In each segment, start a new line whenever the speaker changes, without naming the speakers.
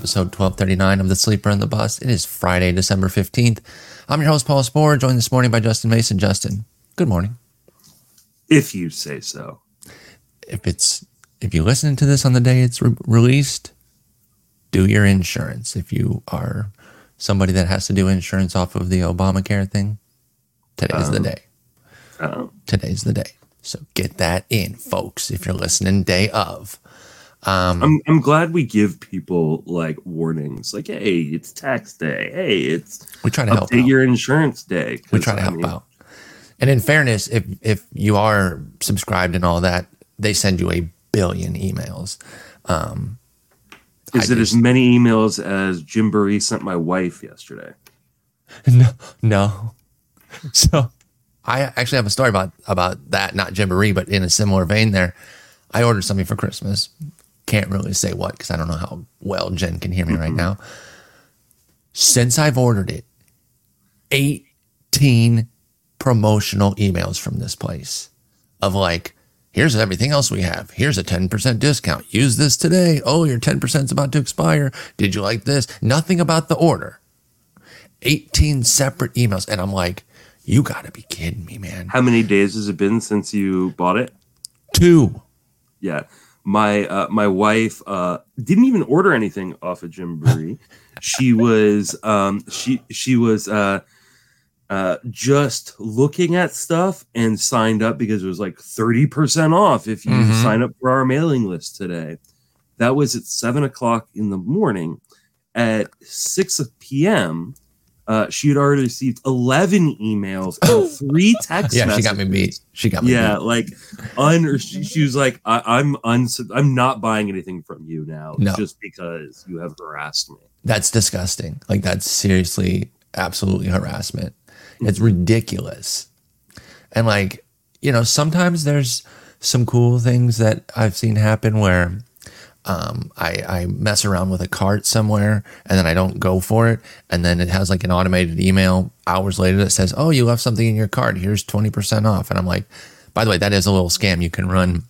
episode 1239 of The Sleeper and the Bust. It is Friday, December 15th. I'm your host, Paul Sporer, joined this morning by Justin Mason. Justin, good morning.
If you say so.
If it's if you listen to this on the day it's re- released, do your insurance. If you are somebody that has to do insurance off of the Obamacare thing, today's the day.
Um,
Today's the day. So get that in, folks, if you're listening day of. Um,
I'm I'm glad we give people like warnings, like, hey, it's tax day. Hey, it's
we try to help out.
your insurance day.
we try to
I
help
mean,
out. And in fairness, if if you are subscribed and all that, they send you a billion emails. Um,
Is
I
it as many emails as Gymboree sent my wife yesterday?
no, no. So I actually have a story about about that, not Gymboree, but in a similar vein. There, I ordered something for Christmas. Can't really say what because I don't know how well Jen can hear me right mm-hmm. now. Since I've ordered it, eighteen promotional emails from this place of like, here's everything else we have. Here's a 10% discount. Use this today. Oh, your 10% is about to expire. Did you like this? Nothing about the order. 18 separate emails. And I'm like, you got to be kidding me, man.
How many days has it been since you bought it?
Two.
Yeah. My uh, my wife uh, didn't even order anything off of Gymboree. she was um, she she was uh, uh, just looking at stuff and signed up because it was like thirty percent off if you
Mhm.
sign up for our mailing list today. That was at seven o'clock in the morning. At six p.m., uh, she had already received eleven emails and three text
Yeah,
messages.
she got me beat. She got me
Yeah,
beat.
like un. She, she was like, I, "I'm un. I'm not buying anything from you now,
No.
just because you have harassed me."
That's disgusting. Like, that's seriously, absolutely harassment. It's ridiculous. And, like, you know, sometimes there's some cool things that I've seen happen where um, I, I mess around with a cart somewhere and then I don't go for it. And then it has like an automated email hours later that says, Oh, you left something in your cart. Here's 20% off. And I'm like, by the way, that is a little scam you can run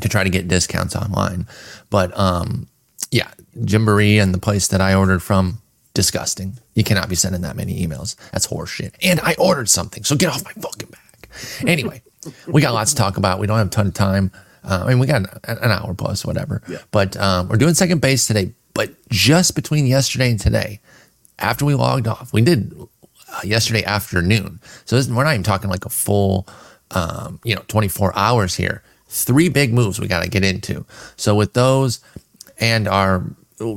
to try to get discounts online. But um, yeah, Gymboree and the place that I ordered from, disgusting. You cannot be sending that many emails. That's horseshit. And I ordered something, so get off my fucking back. Anyway, we got lots to talk about. We don't have a ton of time. Uh, I mean, we got an, an hour plus, whatever.
Yeah.
But um, we're doing second base today. But just between yesterday and today, after we logged off, we did uh, yesterday afternoon. So this, we're not even talking like a full, um, you know, 24 hours here. Three big moves we got to get into. So with those and our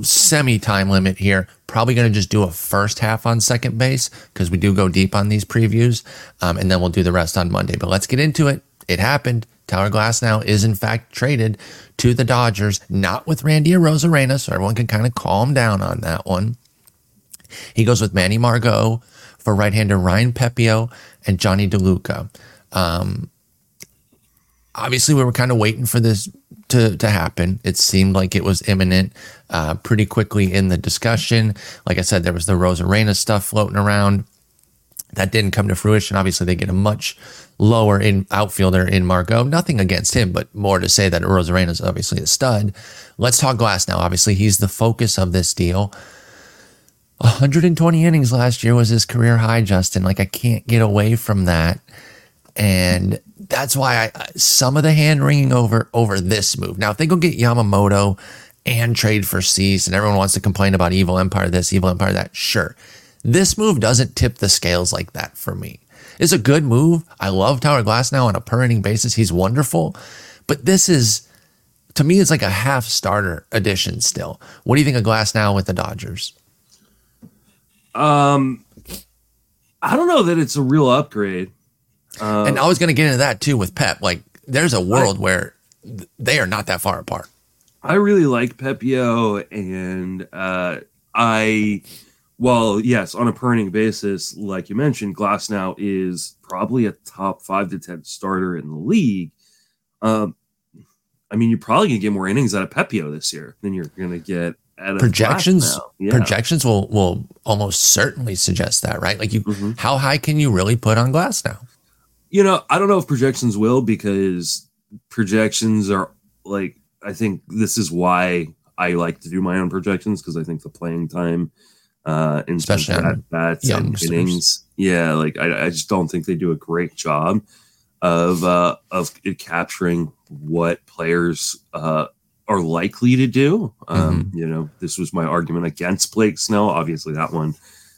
semi time limit here, probably going to just do a first half on second base because we do go deep on these previews. Um, and then we'll do the rest on Monday. But let's get into it. It happened. Tyler Glasnow is in fact traded to the Dodgers, not with Randy Arozarena, so everyone can kind of calm down on that one. He goes with Manny Margot for right-hander Ryan Pepiot and Jonny DeLuca. Um, obviously, we were kind of waiting for this to to happen. It seemed like it was imminent uh, pretty quickly in the discussion. Like I said, there was the Arozarena stuff floating around that didn't come to fruition. Obviously, they get a much lower in outfielder in Margot. Nothing against him, but more to say that Arozarena is obviously a stud. Let's talk Glasnow. Obviously, he's the focus of this deal. 120 innings last year was his career high, Justin. Like I can't get away from that, and that's why I some of the hand wringing over over this move. Now, if they go get Yamamoto and trade for Cease, and everyone wants to complain about Evil Empire this, Evil Empire that, sure. This move doesn't tip the scales like that for me. It's a good move. I love Tyler Glasnow on a per inning basis. He's wonderful, but this is to me, it's like a half starter addition still. What do you think of Glasnow with the Dodgers?
Um, I don't know that it's a real upgrade. Uh,
and I was going to get into that too with Pep. Like, there's a world where they are not that far apart.
I really like Pepiot, and uh, I, well, yes, on a per inning basis, like you mentioned, Glasnow is probably a top five to ten starter in the league. Um, I mean, you're probably gonna get more innings out of Pepiot this year than you're gonna get out of
Projections,
Yeah.
projections will will almost certainly suggest that, right? Like, you,
Mhm.
how high can you really put on Glasnow?
You know, I don't know if projections will because projections are like I think this is why I like to do my own projections because I think the playing time, uh, in
Especially
terms of
on
at bats and innings, yeah, like I, I just don't think they do a great job of uh, of capturing what players uh, are likely to do. Um,
Mm-hmm.
You know, this was my argument against Blake Snell. Obviously, that one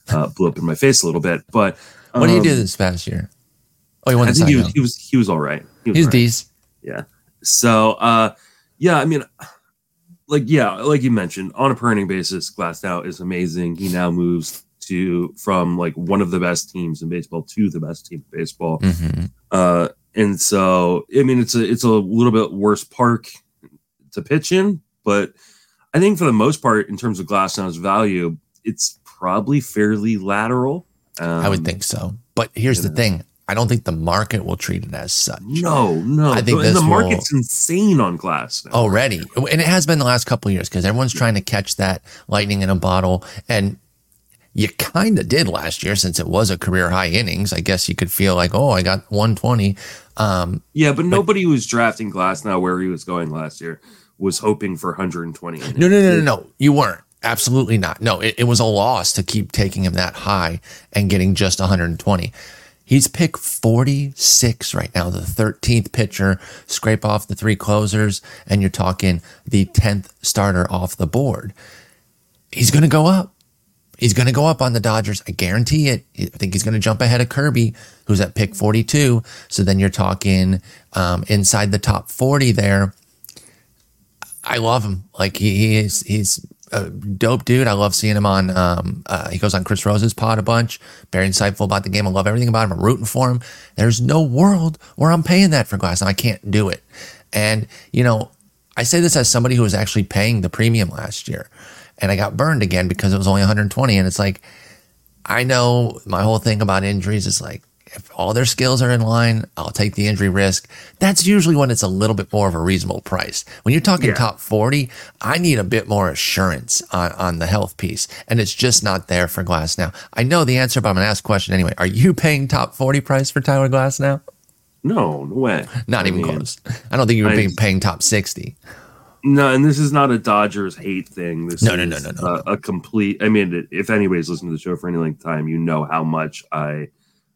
uh, blew up in my face a little bit, but
What did he do
um,
this past year? Oh, he won
I think he was, he was he was all right. He was right.
D's.
So, uh, yeah, I mean, like, yeah, like you mentioned, on a per inning basis, Glasnow is amazing. He now moves to from like one of the best teams in baseball to the best team in baseball.
hmm
Uh, and so, I mean, it's a it's a little bit worse park to pitch in, but I think for the most part, in terms of Glasnow's value, it's probably fairly lateral. Um,
I would think so. But here's the thing: I don't think the market will treat it as such.
No, no.
I think
the
will-
market's insane on Glasnow.
already. And it has been the last couple of years because everyone's trying to catch that lightning in a bottle. And you kind of did last year since it was a career high innings. I guess you could feel like, oh, I got 120. Um,
Yeah, but nobody was drafting Glasnow where he was going last year was hoping for 120. innings.
no, no, no, no, no. You weren't. Absolutely not. No, it, it was a loss to keep taking him that high and getting just 120. He's pick 46 right now, the 13th pitcher, scrape off the three closers, and you're talking the 10th starter off the board. He's going to go up. He's going to go up on the Dodgers. I guarantee it. I think he's going to jump ahead of Kirby, who's at pick 42. So then you're talking um, inside the top 40 there. I love him. Like he, he is, he's a dope dude. I love seeing him on. Um, uh, he goes on Chris Rose's pod a bunch. Very insightful about the game. I love everything about him. I'm rooting for him. There's no world where I'm paying that for Glass, and I can't do it. And you know, I say this as somebody who was actually paying the premium last year, and I got burned again because it was only 120. And it's like, I know my whole thing about injuries is like, if all their skills are in line, I'll take the injury risk. That's usually when it's a little bit more of a reasonable price. When you're talking
Yeah.
top 40, I need a bit more assurance on, on the health piece. And it's just not there for Glasnow. I know the answer, but I'm going to ask a question anyway. Are you paying top 40 price for Tyler Glasnow?
No, no way.
Not
I
even
mean,
close. I don't think you were
I-
paying top 60.
No, and this is not a Dodgers hate thing. This
No,
is
no, no, no, no,
a, a complete. I mean, if anybody's listened to the show for any length of time, you know how much I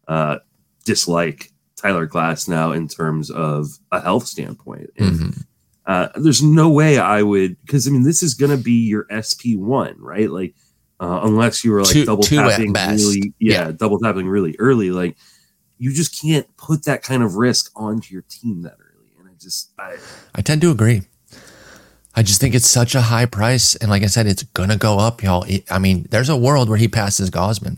uh, dislike Tyler Glasnow in terms of a health standpoint. And
Mhm.
uh, there's no way I would because I mean this is going to be your SP one, right? Like uh, unless you were like
Two-
double
two
tapping really, yeah, double tapping really early. Like you just can't put that kind of risk onto your team that early. And I just, I
I tend to agree. I just think it's such a high price. And like I said, it's going to go up, y'all. It- I mean, there's a world where he passes Gausman,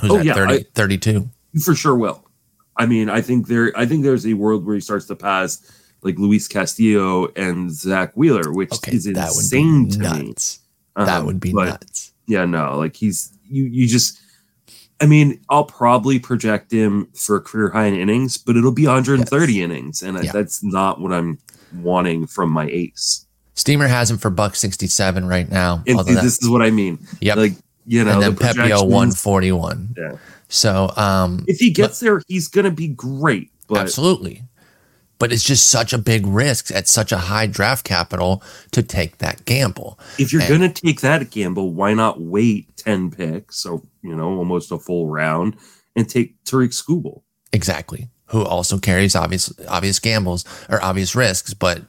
who's
Oh,
at
yeah,
30,
I-
32.
For sure will. I mean, I think there, I think there's a world where he starts to pass like Luis Castillo and Zack Wheeler, which
Okay,
is
that
insane to me.
nuts. that
Um,
would be
but-
nuts.
yeah, no, like he's you you just I mean, I'll probably project him for a career high in innings, but it'll be 130 innings, and I- that's not what I'm wanting from my ace.
Steamer has him for buck 67 right now.
And
that-
this is what I mean.
Yeah,
Like you know,
and then
the Pepiot
141.
Yeah.
So, um,
If he gets there, he's gonna be great. But
absolutely. But it's just such a big risk at such a high draft capital to take that gamble.
if you're
And-
gonna take that gamble, why not wait 10 picks, so you know, almost a full round, and take Tarik Skubal?
Exactly. Who also carries obvious obvious gambles or obvious risks, but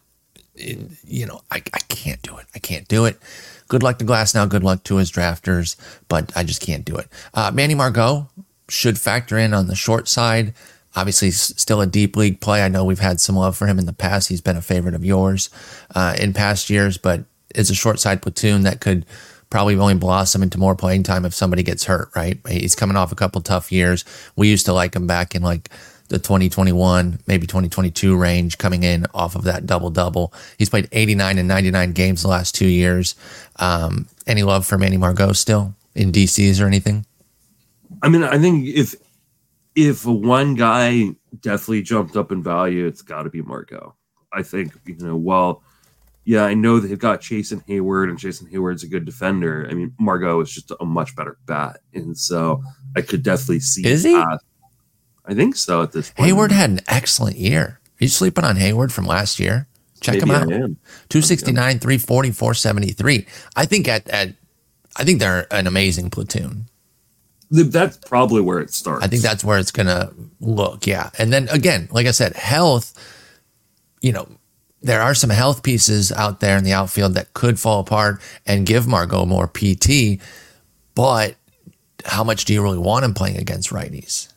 it- you know, I, I can't do it. I can't do it. Good luck to Glasnow. Good luck to his drafters, but I just can't do it. Uh, Manny Margot should factor in on the short side. Obviously, still a deep league play. I know we've had some love for him in the past. He's been a favorite of yours uh, in past years, but it's a short side platoon that could probably only blossom into more playing time if somebody gets hurt, right? He's coming off a couple tough years. We used to like him back in like the 2021, maybe 2022 range coming in off of that double double. He's played 89 and 99 games the last two years. Um, any love for Manny Margot still in DCs or anything?
I mean, I think if if one guy definitely jumped up in value, it's got to be Margot. I think you know. Well, yeah, I know they've got Jason Heyward, and Jason Heyward's a good defender. I mean, Margot is just a much better bat, and so I could definitely see.
Is he?
that. I think so. At this point,
Heyward had an excellent year. Are you sleeping on Heyward from last year? Check
Maybe I
out. 269, 340, 473. I think at, at I think they're an amazing platoon.
Th- That's probably where it starts.
I think that's where it's going to look. Yeah. And then again, like I said, health, you know, there are some health pieces out there in the outfield that could fall apart and give Margot more PT, but how much do you really want him playing against righties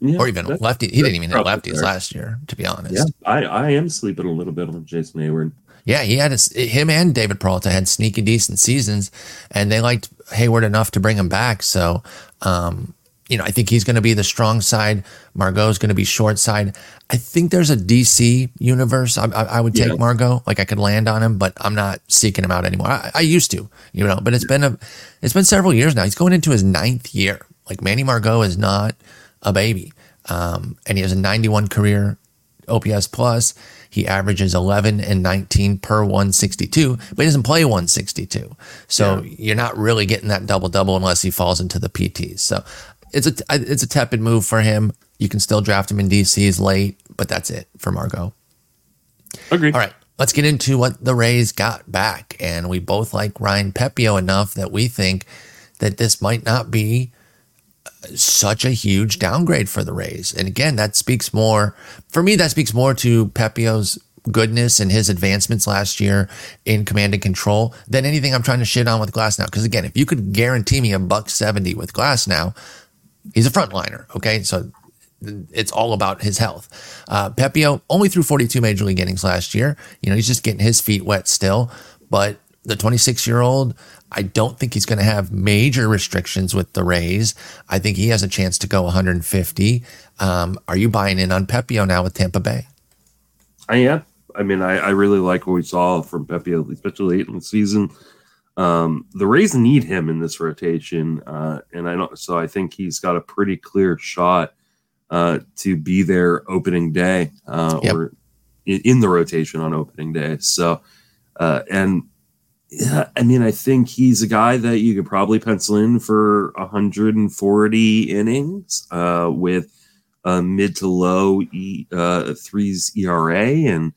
Yeah,
or even lefty? He didn't even hit lefties
fair.
last year, to be honest.
Yeah, I, I am sleeping a little bit on Jason Heyward.
Yeah, he had his, him and David Peralta had sneaky decent seasons, and they liked Heyward enough to bring him back. So, um, you know, I think he's going to be the strong side. Margot's going to be short side. I think there's a DC universe. I, I, I would take
Yeah.
Margot, like I could land on him, but I'm not seeking him out anymore. I, I used to, you know, but it's been a, it's been several years now. He's going into his ninth year. Like Manny Margot is not a baby, um, and he has a 91 career OPS plus. He averages 11 and 19 per 162, but he doesn't play 162. So you're not really getting that double double unless he falls into the PTs. So it's a it's a tepid move for him. You can still draft him in DCs late, but that's it for Margot.
Agreed.
All right, let's get into what the Rays got back, and we both like Ryan Pepiot enough that we think that this might not be such a huge downgrade for the Rays. And again, that speaks more for me. That speaks more to Pepiot's goodness and his advancements last year in command and control than anything I'm trying to shit on with Glasnow. Because again, if you could guarantee me a buck seventy with Glasnow, he's a frontliner. Okay, so it's all about his health. Uh, Pepio only threw 42 major league innings last year. You know, he's just getting his feet wet still. But the 26 year old, I don't think he's going to have major restrictions with the Rays. I think he has a chance to go 150. Um, are you buying in on Pepiot now with Tampa Bay?
I am. I mean, I, I really like what we saw from Pepiot, especially late in the season. Um, the Rays need him in this rotation, uh, and I don't. So I think he's got a pretty clear shot uh, to be there opening day uh,
Yep.
or in, in the rotation on opening day. So, uh, and yeah, I mean, I think he's a guy that you could probably pencil in for 140 innings uh, with a mid to low e, uh, threes ERA and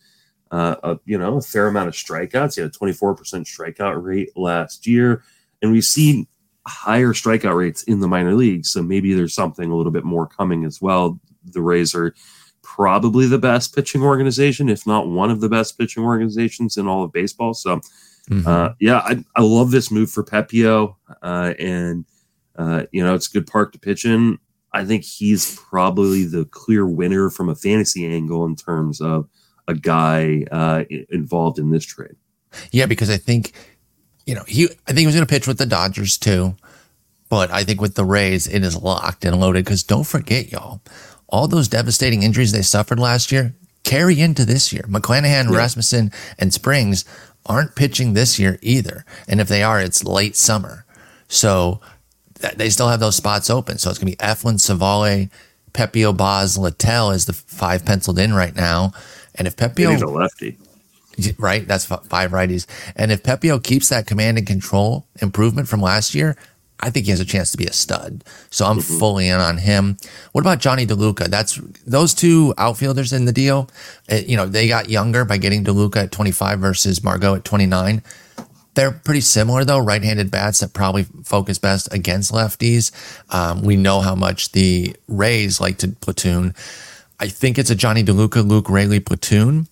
uh, a, you know a fair amount of strikeouts. He had a 24% strikeout rate last year, and we've seen higher strikeout rates in the minor leagues. So maybe there's something a little bit more coming as well. The Rays are probably the best pitching organization, if not one of the best pitching organizations in all of baseball. So
Mhm.
uh, yeah, I, I love this move for Pepiot, uh, and uh, you know it's a good park to pitch in. I think he's probably the clear winner from a fantasy angle in terms of a guy uh, involved in this trade.
Yeah, because I think, you know, he I think he was going to pitch with the Dodgers too, but I think with the Rays it is locked and loaded. Because don't forget, y'all, all those devastating injuries they suffered last year carry into this year. McClanahan,
Yeah.
Rasmussen, and Springs aren't pitching this year either, and if they are, it's late summer, so that, they still have those spots open. So it's going to be Eflin, Civale, Pepiot, Baz, Littell is the five penciled in right now. And if Pepiot
need a lefty.
right? That's five righties. And if Pepiot keeps that command and control improvement from last year, I think he has a chance to be a stud. So I'm fully in on him. What about Jonny DeLuca? That's those two outfielders in the deal. uh, you know, they got younger by getting DeLuca at 25 versus Margot at 29. They're pretty similar though, right-handed bats that probably focus best against lefties. Um, we know how much the Rays like to platoon. I think it's a Jonny DeLuca, Luke Raley platoon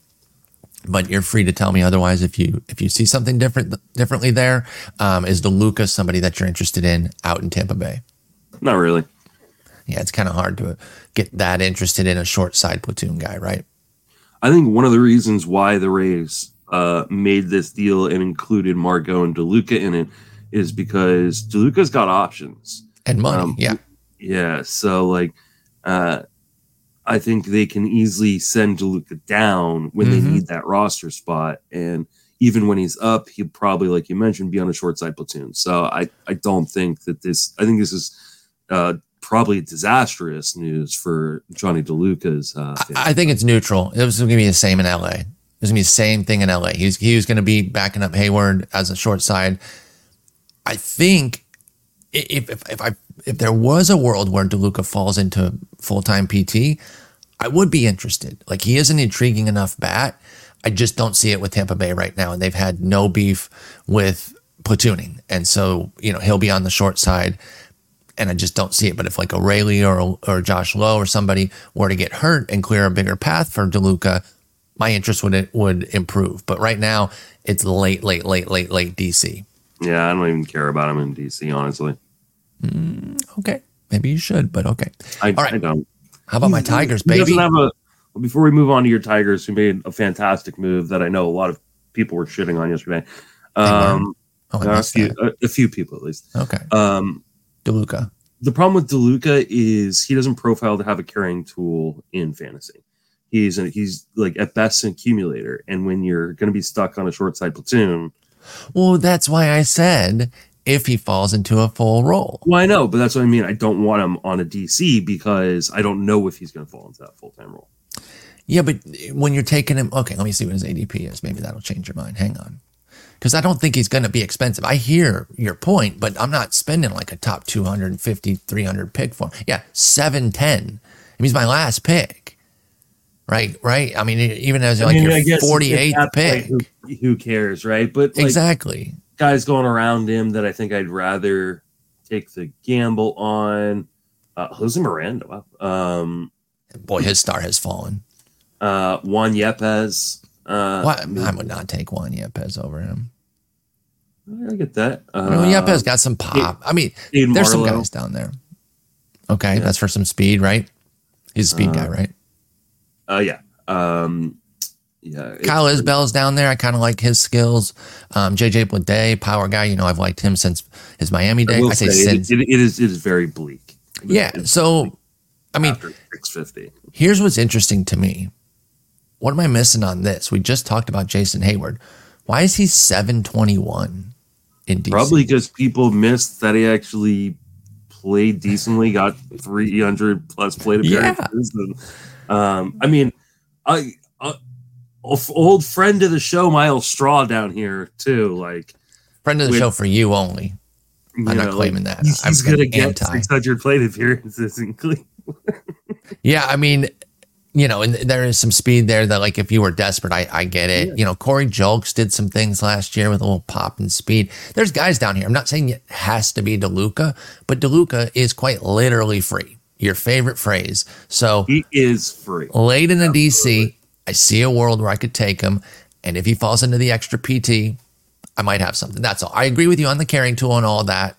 but you're free to tell me otherwise if you if you see something different differently there. Um, is DeLuca somebody that you're interested in out in Tampa Bay?
Not really.
Yeah, it's kind of hard to get that interested in a short side platoon guy, right?
I think one of the reasons why the Rays uh, made this deal and included Margot and DeLuca in it is because DeLuca's got options.
And money,
Um,
yeah,
Yeah, so like uh I think they can easily send DeLuca down when
Mhm.
they need that roster spot. And even when he's up, he'll probably, like you mentioned, be on a short side platoon. So I, I don't think that this I think this is uh probably disastrous news for Jonny DeLuca's uh
I, I think it's neutral. It was going to be the same in LA. It was going to be the same thing in LA. He's he was going to be backing up Heyward as a short side. I think if if if I if there was a world where DeLuca falls into full time PT, I would be interested. Like he is an intriguing enough bat. I just don't see it with Tampa Bay right now. And they've had no beef with platooning. And so, you know, he'll be on the short side. And I just don't see it. But if like O'Reilly or, or Josh Lowe or somebody were to get hurt and clear a bigger path for DeLuca, my interest would would improve. But right now, it's late, late, late, late, late DC.
Yeah, I don't even care about him in DC, honestly.
Mm, okay, maybe you should, but okay.
I, right. I don't.
How about my Tigers, baby?
He doesn't have a well, before we move on to your Tigers, who made a fantastic move that I know a lot of people were shitting on yesterday. Um, oh, a few, a, a, few people at least.
Okay.
Um,
DeLuca.
The problem with DeLuca is he doesn't profile to have a carrying tool in fantasy. He's a, he's like at best an accumulator, and when you're going to be stuck on a short side platoon,
well, that's why I said if he falls into a full role.
Well, I know, but that's what I mean. I don't want him on a DC because I don't know if he's going to fall into that full time role.
Yeah, but when you're taking him, okay, let me see what his ADP is. Maybe that'll change your mind. Hang on. Because I don't think he's going to be expensive. I hear your point, but I'm not spending like a top 250, 300 pick for him. Yeah, 710. He's my last pick. Right, right. I mean, even as like mean, your 48th pick.
Who, who, cares, right? But
like, exactly.
Guys going around him that I think I'd rather take the gamble on. Uh, Jose Miranda. Um,
Boy, his star has fallen.
Uh, Juan Yepez. Uh,
what? I would not take Juan Yepez over him.
I get that.
Uh, well, Yepez got some pop. I mean, there's some guys down there. Okay, yeah. that's for some speed, right? He's a speed uh, guy, right?
Uh, yeah. Um, yeah.
Kyle Isbel's down there. I kind of like his skills. Um, JJ Bleday, power guy. You know, I've liked him since his Miami day. I, I say,
say it, it, it is it is very bleak.
Yeah. So, I mean,
six fifty.
Here's what's interesting to me. What am I missing on this? We just talked about Jason Heyward. Why is he 721 in DC?
Probably because people missed that he actually played decently, got 300 plus plate appearances. Yeah. And, um, I mean, I, old friend of the show, Myles Straw down here too. Like
friend of the with, show for you only. I'm know, not claiming that.
He's, he's going to get 600 plate appearances in Cleveland.
yeah, I mean, you know, and there is some speed there that, like, if you were desperate, I, I get it. Yeah. You know, Corey Julks did some things last year with a little pop and speed. There's guys down here. I'm not saying it has to be DeLuca, but DeLuca is quite literally free. Your favorite phrase. So
he is free.
Late in the DC, I see a world where I could take him. And if he falls into the extra PT, I might have something. That's all. I agree with you on the carrying tool and all that.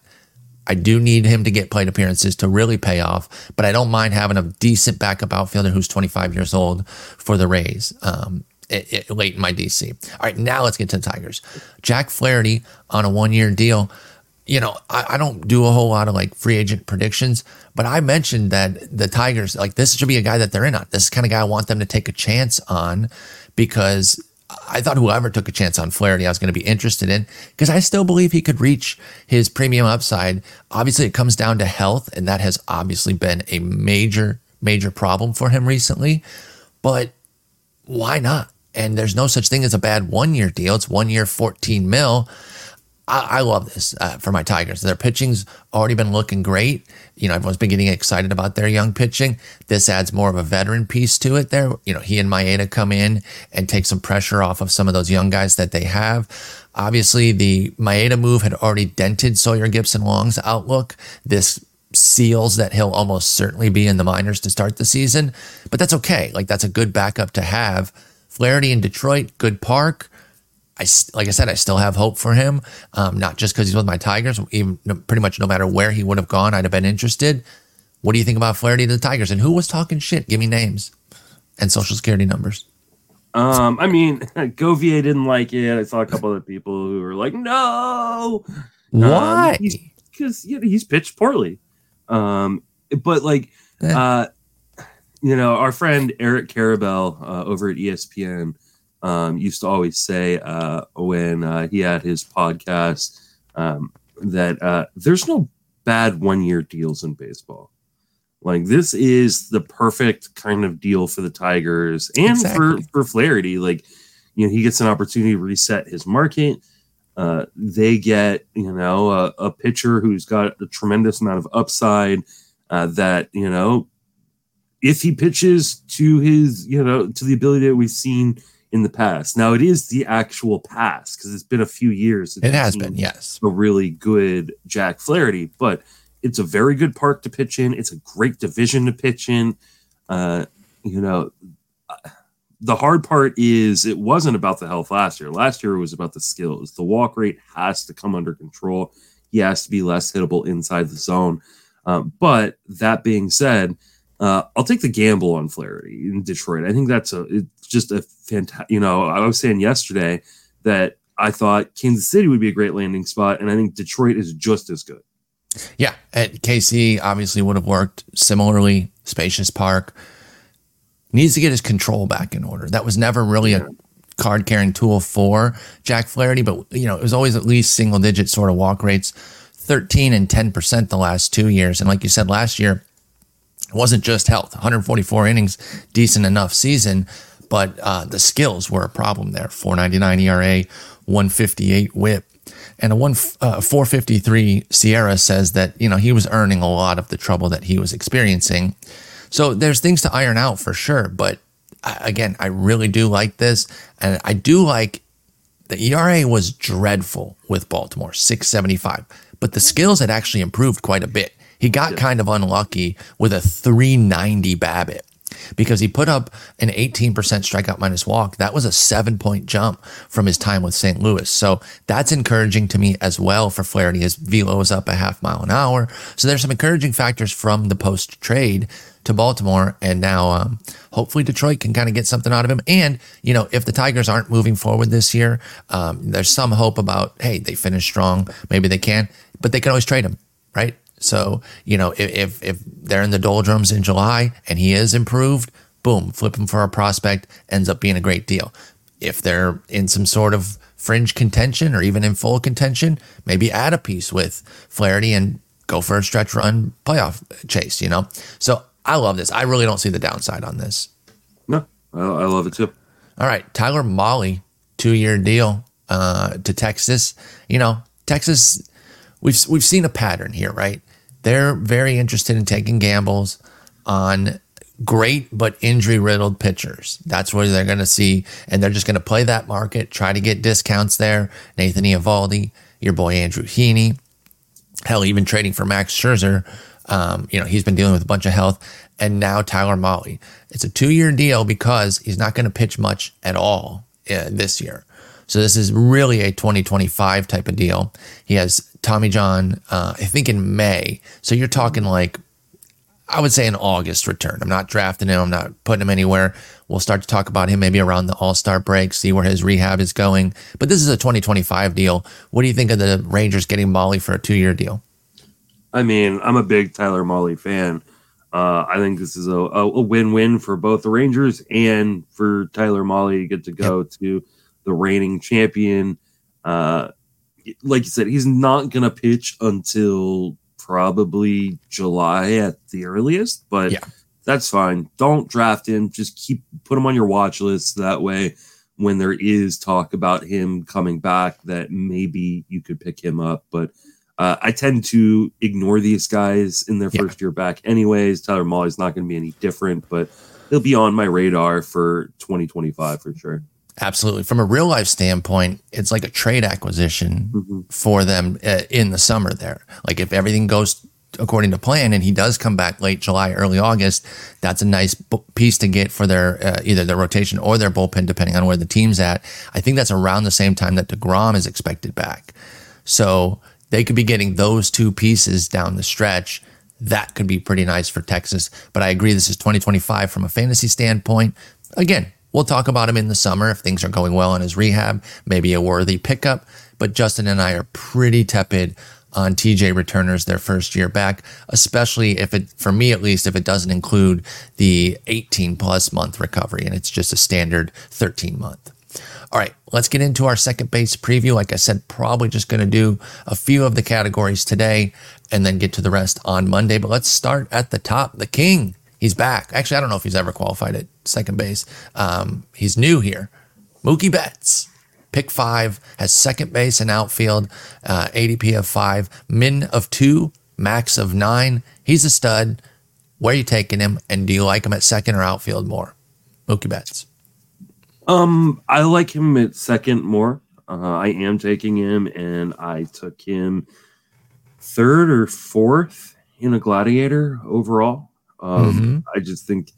I do need him to get plate appearances to really pay off, but I don't mind having a decent backup outfielder who's 25 years old for the Rays. Um, it, it, late in my DC. All right, now let's get to the Tigers. Jack Flaherty on a one year deal. You know, I, I, don't do a whole lot of like free agent predictions, but I mentioned that the Tigers, like this should be a guy that they're in on. This is kind of guy I want them to take a chance on because I thought whoever took a chance on Flaherty, I was going to be interested in because I still believe he could reach his premium upside. Obviously, it comes down to health, and that has obviously been a major, major problem for him recently. But why not? And there's no such thing as a bad one year deal. It's one year, 14 mil. I, I love this uh, for my Tigers. Their pitching's already been looking great. You know, everyone's been getting excited about their young pitching. This adds more of a veteran piece to it there. You know, he and Maeda come in and take some pressure off of some of those young guys that they have. Obviously, the Maeda move had already dented Sawyer Gipson Long's outlook. This seals that he'll almost certainly be in the minors to start the season, but that's okay. Like, that's a good backup to have. Flaherty in Detroit, good park. I like I said, I still have hope for him. Um, not just because he's with my Tigers, even pretty much no matter where he would have gone, I'd have been interested. What do you think about Flaherty to the Tigers? And who was talking shit? Give me names and social security numbers.
Um, I mean, Govier didn't like it. I saw a couple other people who were like, "No,
why?"
Because um, you know, he's pitched poorly. Um, but like, eh. uh, you know, our friend Eric Karabell uh, over at ESPN um, used to always say uh, when uh, he had his podcast um, that uh, there's no bad one year deals in baseball. Like this is the perfect kind of deal for the Tigers and exactly. for for Flaherty. Like you know, he gets an opportunity to reset his market. Uh, they get you know a, a, pitcher who's got a tremendous amount of upside. Uh, that you know, if he pitches to his you know to the ability that we've seen in the past. Now it is the actual past because it's been a few years.
It has been, yes.
A really good Jack Flaherty, but it's a very good park to pitch in. It's a great division to pitch in. Uh, you know, the hard part is it wasn't about the health last year. Last year it was about the skills. The walk rate has to come under control. He has to be less hittable inside the zone. Um, but that being said, uh, I'll take the gamble on Flaherty in Detroit. I think that's a it's just a fantastic. You know, I was saying yesterday that I thought Kansas City would be a great landing spot, and I think Detroit is just as good.
Yeah, and KC obviously would have worked similarly. Spacious park needs to get his control back in order. That was never really a card carrying tool for Jack Flaherty, but you know it was always at least single digit sort of walk rates, thirteen and ten percent the last two years, and like you said last year it wasn't just health 144 innings decent enough season but uh, the skills were a problem there. 499 era 158 whip and a one uh, 453 SIERA says that you know he was earning a lot of the trouble that he was experiencing. So there's things to iron out for sure but uh, again i really do like this and i do like the era was dreadful with baltimore 675 but the skills had actually improved quite a bit. He got yeah. kind of unlucky with a 390 BABIP because he put up an 18% strikeout minus walk. That was a seven point jump from his time with St. Louis. So that's encouraging to me as well for Flaherty. His velo is up a half mile an hour. So there's some encouraging factors from the post trade to Baltimore. And now um, hopefully Detroit can kind of get something out of him. And, you know, if the Tigers aren't moving forward this year, um, there's some hope about, hey, they finished strong. Maybe they can, but they can always trade him, right? So, you know, if, if they're in the doldrums in July and he is improved, boom, flip him for a prospect ends up being a great deal. If they're in some sort of fringe contention or even in full contention, maybe add a piece with Flaherty and go for a stretch run playoff chase, you know? So I love this. I really don't see the downside on this.
No, I, I love it too.
All right. Tyler Mahle, two year deal uh, to Texas. You know, Texas, we've, we've seen a pattern here, right? They're very interested in taking gambles on great but injury riddled pitchers. That's where they're going to see, and they're just going to play that market, try to get discounts there. Nathan Eovaldi, your boy Andrew Heaney, hell, even trading for Max Scherzer. Um, you know, he's been dealing with a bunch of health. And now Tyler Mahle. It's a two year deal because he's not going to pitch much at all uh, this year. So this is really a 2025 type of deal. He has Tommy John, uh, I think in May. So you're talking like, I would say an August return. I'm not drafting him. I'm not putting him anywhere. We'll start to talk about him maybe around the All Star break, see where his rehab is going. But this is a 2025 deal. What do you think of the Rangers getting Mahle for a two year deal?
I mean, I'm a big Tyler Mahle fan. Uh, I think this is a, a, win-win for both the Rangers and for Tyler Mahle to get to go yep. to the reigning champion. Uh, like you said, he's not going to pitch until probably July at the earliest, but yeah. that's fine. Don't draft him. Just keep put him on your watch list. That way, when there is talk about him coming back, that maybe you could pick him up. But uh, I tend to ignore these guys in their yeah. first year back, anyways. Tyler Mahle's not going to be any different, but he'll be on my radar for 2025 for sure.
Absolutely. From a real life standpoint, it's like a trade acquisition mm-hmm. for them uh, in the summer there. Like if everything goes according to plan and he does come back late July, early August, that's a nice piece to get for their uh, either their rotation or their bullpen, depending on where the team's at. I think that's around the same time that DeGrom is expected back. So they could be getting those two pieces down the stretch. That could be pretty nice for Texas. But I agree, this is 2025 from a fantasy standpoint. Again, We'll talk about him in the summer if things are going well in his rehab, maybe a worthy pickup. But Justin and I are pretty tepid on TJ returners their first year back, especially if it, for me at least, if it doesn't include the 18 plus month recovery and it's just a standard 13 month. All right, let's get into our second base preview. Like I said, probably just going to do a few of the categories today and then get to the rest on Monday. But let's start at the top. The King, He's back. Actually, I don't know if he's ever qualified at second base. Um, he's new here. Mookie Betts, pick five, has second base and outfield, uh, ADP of five, min of two, max of nine. He's a stud. Where are you taking him? And do you like him at second or outfield more? Mookie Betts.
Um, I like him at second more. Uh, I am taking him, and I took him third or fourth in a gladiator overall. Um,
Mhm.
I just think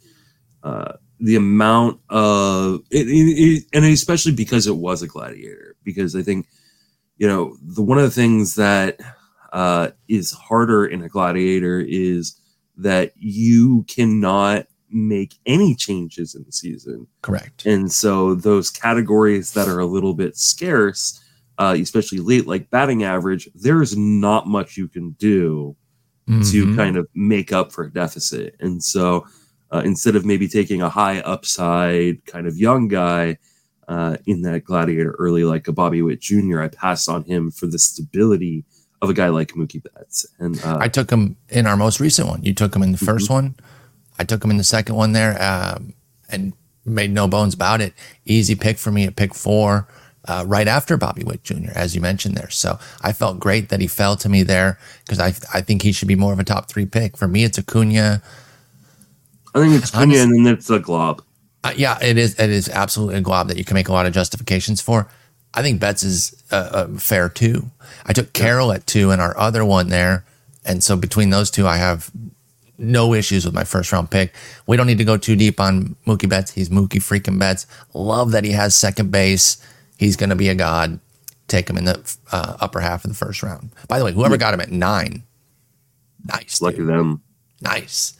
uh, the amount of it, it, it- and especially because it was a gladiator, because I think you know the one of the things that uh, is harder in a gladiator is that you cannot make any changes in the season
Correct.
and so those categories that are a little bit scarce, uh, especially late, like batting average, there's not much you can do to
Mhm.
kind of make up for a deficit. And so uh, instead of maybe taking a high upside kind of young guy uh, in that gladiator early, like a Bobby Witt Jr., I passed on him for the stability of a guy like Mookie Betts. And uh,
I took him in our most recent one. You took him in the 1st
Mm-hmm.
one. I took him in the second one there, um, and made no bones about it. Easy pick for me at pick four, uh, right after Bobby Witt Jr., as you mentioned there. So I felt great that he fell to me there because I I think he should be more of a top three pick. For me, it's Acuna.
I think it's
Honest-
Cunha and it's a glob.
Uh, yeah, it is. It is absolutely a glob that you can make a lot of justifications for. I think Betts is uh, uh, fair too. I took Carroll at two and our other one there, and so between those two, I have no issues with my first round pick. We don't need to go too deep on Mookie Betts. He's Mookie freaking Betts. Love that he has second base. He's going to be a god. Take him in the uh, upper half of the first round. By the way, whoever got him at nine, nice.
Lucky
dude.
them.
Nice.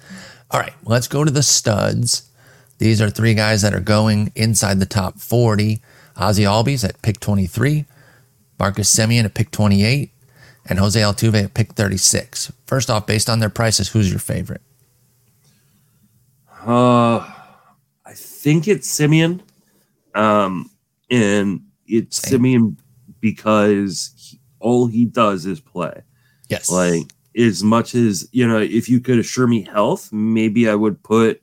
All right, let's go to the studs. These are three guys that are going inside the top 40. Ozzy Albies at pick 23, Marcus Semien at pick 28, and Jose Altuve at pick 36. First off, based on their prices, who's your favorite?
Uh, I think it's Semien. Um, and it's
Same.
Semien because he, all he does is play.
Yes.
Like, as much as, you know, if you could assure me health, maybe I would put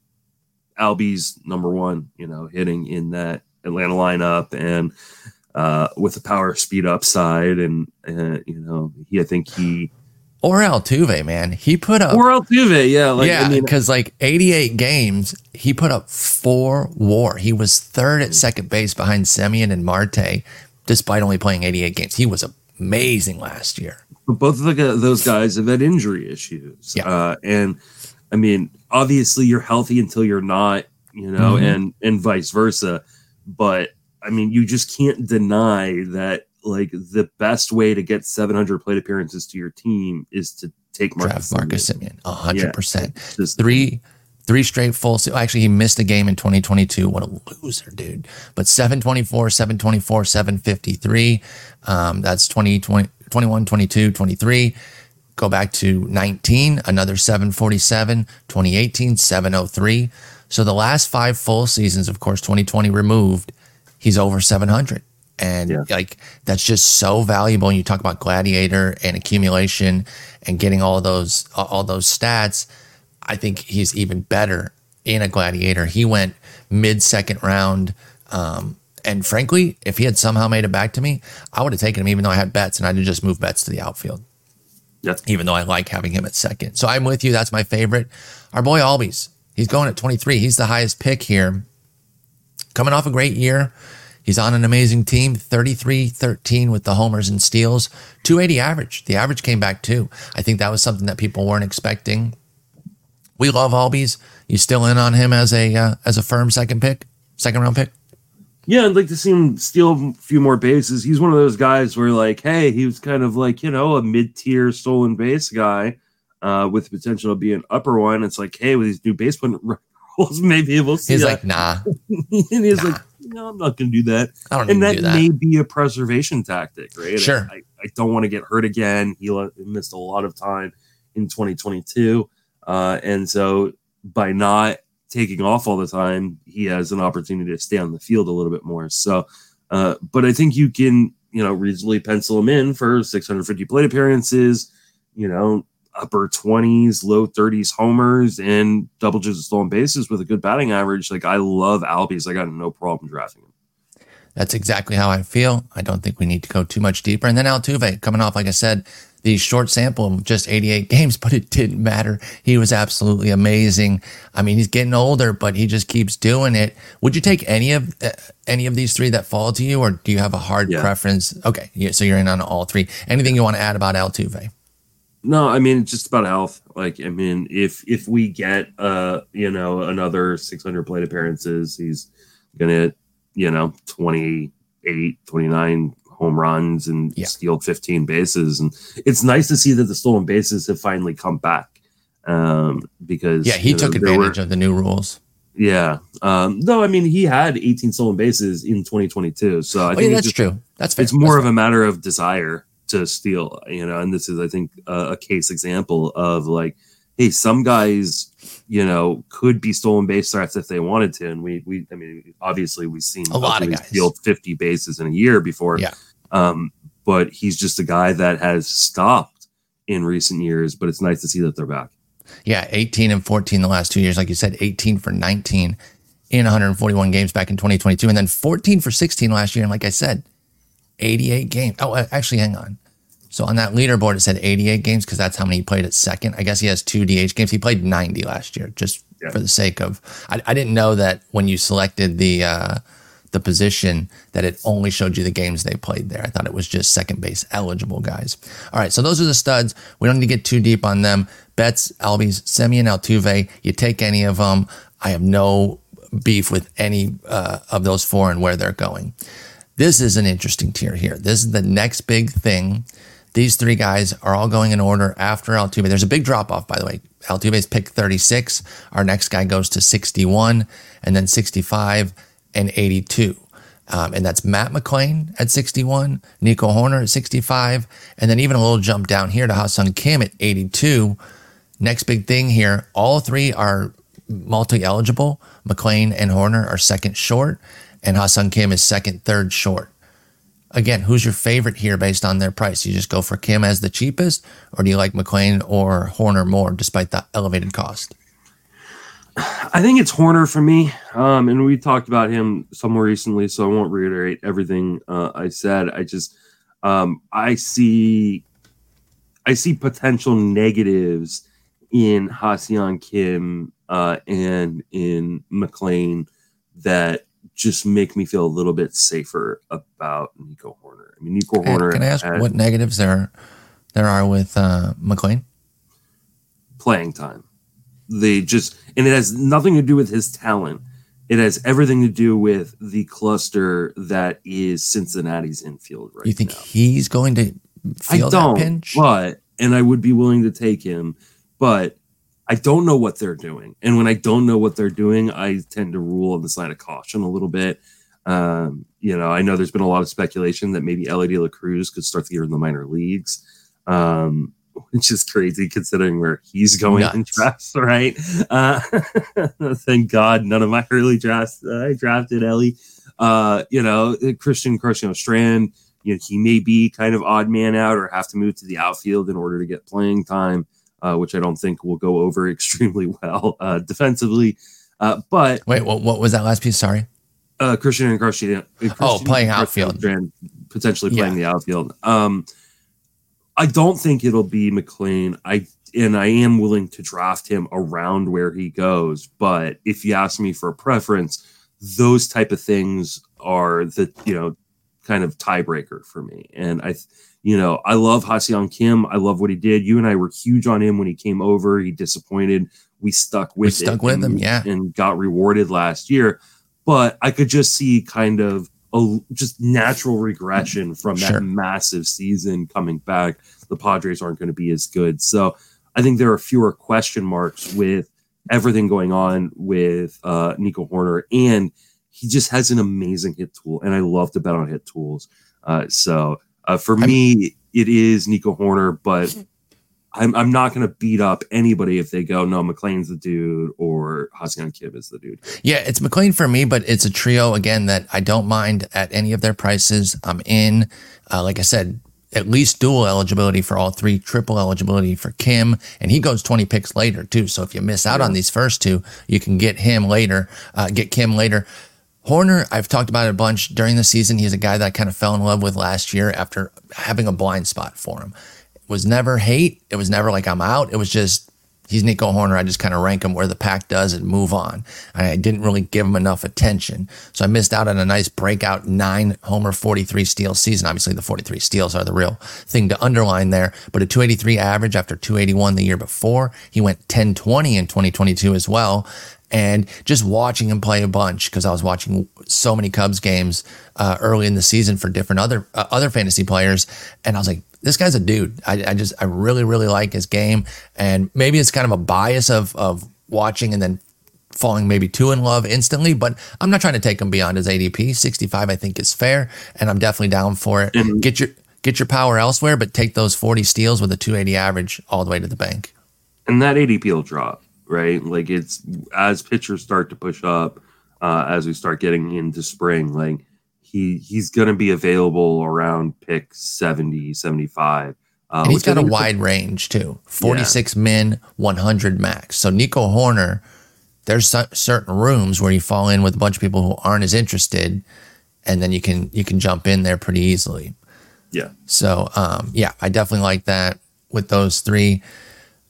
Albie's number one, you know, hitting in that Atlanta lineup and uh, with the power speed upside. And, uh, you know, he, I think he,
or Altuve, man. He put up
or Altuve, yeah. Like,
yeah,
I mean,
because like 88 games, he put up four WAR. He was third at second base behind Semien and Marte, despite only playing 88 games. He was amazing last year.
but both of the, those guys have had injury issues.
Yeah.
Uh, and I mean, obviously you're healthy until you're not, you know,
Mhm.
and and vice versa. But I mean, you just can't deny that like the best way to get 700 plate appearances to your team is to take Marcus.
Draft Marcus.
Semien,
hundred percent.
Just
Three, three straight full. Actually, he missed a game in 2022. What a loser, dude! But 724, 724, 753. Um, that's 20, 20, 21, 22, 23. Go back to 19, another 747, 2018, 703. So the last five full seasons, of course, 2020 removed, he's over 700. And
Yeah.
like that's just so valuable. And you talk about gladiator and accumulation and getting all those all those stats. I think he's even better in a gladiator. He went mid second round. Um, and frankly, if he had somehow made it back to me, I would have taken him even though I had Betts and I'd have just moved Betts to the outfield
yeah.
even though I like having him at second. So I'm with you. That's my favorite. Our boy Albies, he's going at 23. He's the highest pick here. Coming off a great year. He's on an amazing team, 33 13 with the homers and steals, 280 average. The average came back too. I think that was something that people weren't expecting. We love Albies. You still in on him as a uh, as a firm second pick, second round pick?
Yeah, I'd like to see him steal a few more bases. He's one of those guys where, like, hey, he was kind of like, you know, a mid tier stolen base guy uh, with the potential to be an upper one. It's like, hey, with these new basement rules, maybe we'll see.
He's
that.
like, nah,
and he's
nah.
like, no, I'm not going to do that.
I don't
And
need to
that,
do that.
may be a preservation tactic, right?
Sure.
I, I don't want to get hurt again. He missed a lot of time in 2022. Uh, and so by not taking off all the time, he has an opportunity to stay on the field a little bit more. So, uh, but I think you can, you know, reasonably pencil him in for 650 plate appearances, you know, upper 20s, low 30s homers, and double digit stolen bases with a good batting average. Like, I love Albies. I got no problem drafting him.
That's exactly how I feel. I don't think we need to go too much deeper. And then Altuve coming off, like I said, the short sample of just 88 games, but it didn't matter. He was absolutely amazing. I mean, he's getting older, but he just keeps doing it. Would you take any of uh, any of these three that fall to you, or do you have a hard yeah. preference? Okay, yeah, so you're in on all three. Anything you want to add about Altuve?
No, I mean just about health. Like, I mean, if if we get uh, you know, another 600 plate appearances, he's gonna, you know, 28, 29 home runs and yeah. steal 15 bases. And it's nice to see that the stolen bases have finally come back. Um, because
yeah, he took know, advantage were, of the new rules.
Yeah. Um, though I mean he had 18 stolen bases in 2022. So I
oh,
think
yeah, that's just, true. That's fair.
It's more that's of a matter of desire to steal, you know, and this is I think a, a case example of like, hey, some guys you know, could be stolen base threats if they wanted to. And we, we, I mean, obviously we've seen
a lot of guys
steal 50 bases in a year before.
Yeah.
Um, but he's just a guy that has stopped in recent years, but it's nice to see that they're back.
Yeah. 18 and 14 the last two years. Like you said, 18 for 19 in 141 games back in 2022. And then 14 for 16 last year. And like I said, 88 games. Oh, actually, hang on. So on that leaderboard, it said 88 games because that's how many he played at second. I guess he has two DH games. He played 90 last year, just yeah. for the sake of. I, I, didn't know that when you selected the uh, the position that it only showed you the games they played there. I thought it was just second base eligible guys. All right, so those are the studs. We don't need to get too deep on them. Betts, Albies, Semien, Altuve. You take any of them. I have no beef with any uh, of those four and where they're going. This is an interesting tier here. This is the next big thing these three guys are all going in order after Altuve. There's a big drop off, by the way. Altuve's pick 36. Our next guy goes to 61, and then 65 and 82. Um, and that's Matt McLain at 61, Nico Hoerner at 65, and then even a little jump down here to Ha-Seong Kim at 82. Next big thing here, all three are multi eligible. McLain and Hoerner are second short, and Ha-Seong Kim is second, third short again, who's your favorite here based on their price? You just go for Kim as the cheapest, or do you like McLain or Hoerner more despite the elevated cost?
I think it's Hoerner for me. Um, and we talked about him somewhere recently, so I won't reiterate everything uh, I said. I just um, I see I see potential negatives in Ha-Seong Kim uh, and in McLain that just make me feel a little bit safer about Nico Hoerner. I mean, Nico Hoerner.
Can I ask what negatives there there are with uh, McLain?
Playing time. They just, and it has nothing to do with his talent. It has everything to do with the cluster that is Cincinnati's infield right
You think
now.
he's going to feel I don't, that pinch?
But and I would be willing to take him, but I don't know what they're doing. And when I don't know what they're doing, I tend to rule on the side of caution a little bit. Um, you know, I know there's been a lot of speculation that maybe Elly De La Cruz could start the year in the minor leagues, um, which is crazy considering where he's going Nuts. in drafts, right? Uh, thank God none of my early drafts uh, I drafted Elly. Uh, you know, Christian Encarnacion-Strand, you know, he may be kind of odd man out or have to move to the outfield in order to get playing time uh, which I don't think will go over extremely well uh, defensively. Uh, but
wait, what, what, was that last piece? Sorry.
Uh, Christian and Christian.
oh, playing outfield.
Potentially playing yeah. the outfield. Um, I don't think it'll be McLain. I and I am willing to draft him around where he goes. But if you ask me for a preference, those type of things are the you know kind of tiebreaker for me. And I, you know, I love Ha-Seong Kim. I love what he did. You and I were huge on him when he came over. He disappointed. We stuck with
we stuck with
and,
him, yeah,
and got rewarded last year. But I could just see kind of a just natural regression from that sure. massive season coming back. The Padres aren't going to be as good. So I think there are fewer question marks with everything going on with uh, Nico Hoerner. and he just has an amazing hit tool, and I love to bet on hit tools. Uh, so uh, for I'm, me, it is Nico Hoerner, but I'm, I'm not going to beat up anybody if they go, no, McLain's the dude or Ha-Seong Kim is the dude.
Yeah, it's McLain for me, but it's a trio again that I don't mind at any of their prices. I'm in. Uh, like I said, at least dual eligibility for all three, triple eligibility for Kim, and he goes 20 picks later too. So if you miss out yeah. on these first two, you can get him later, uh, get Kim later. Hoerner, I've talked about it a bunch during the season. He's a guy that I kind of fell in love with last year after having a blind spot for him. Was never hate. It was never like I'm out. It was just he's Nico Hoerner. I just kind of rank him where the pack does and move on. I didn't really give him enough attention. So I missed out on a nice breakout nine homer 43 steal season. Obviously, the 43 steals are the real thing to underline there, but a 283 average after 281 the year before. He went 1020 in 2022 as well. And just watching him play a bunch because I was watching so many Cubs games uh, early in the season for different other uh, other fantasy players, and I was like, this guy's a dude. I, I just I really really like his game, and maybe it's kind of a bias of of watching and then falling maybe too in love instantly, but I'm not trying to take him beyond his ADP. 65 I think is fair, and I'm definitely down for it. Mm-hmm. Get your get your power elsewhere, but take those 40 steals with a 280 average all the way to the bank.
And that ADP will drop, right? Like it's as pitchers start to push up, uh, as we start getting into spring, like he he's going to be available around pick 70, 75.
Uh, and he's got a wide range too 46 yeah. min, 100 max. So Nico Hoerner, there's certain rooms where you fall in with a bunch of people who aren't as interested, and then you can you can jump in there pretty easily.
Yeah.
So um, yeah, I definitely like that with those three.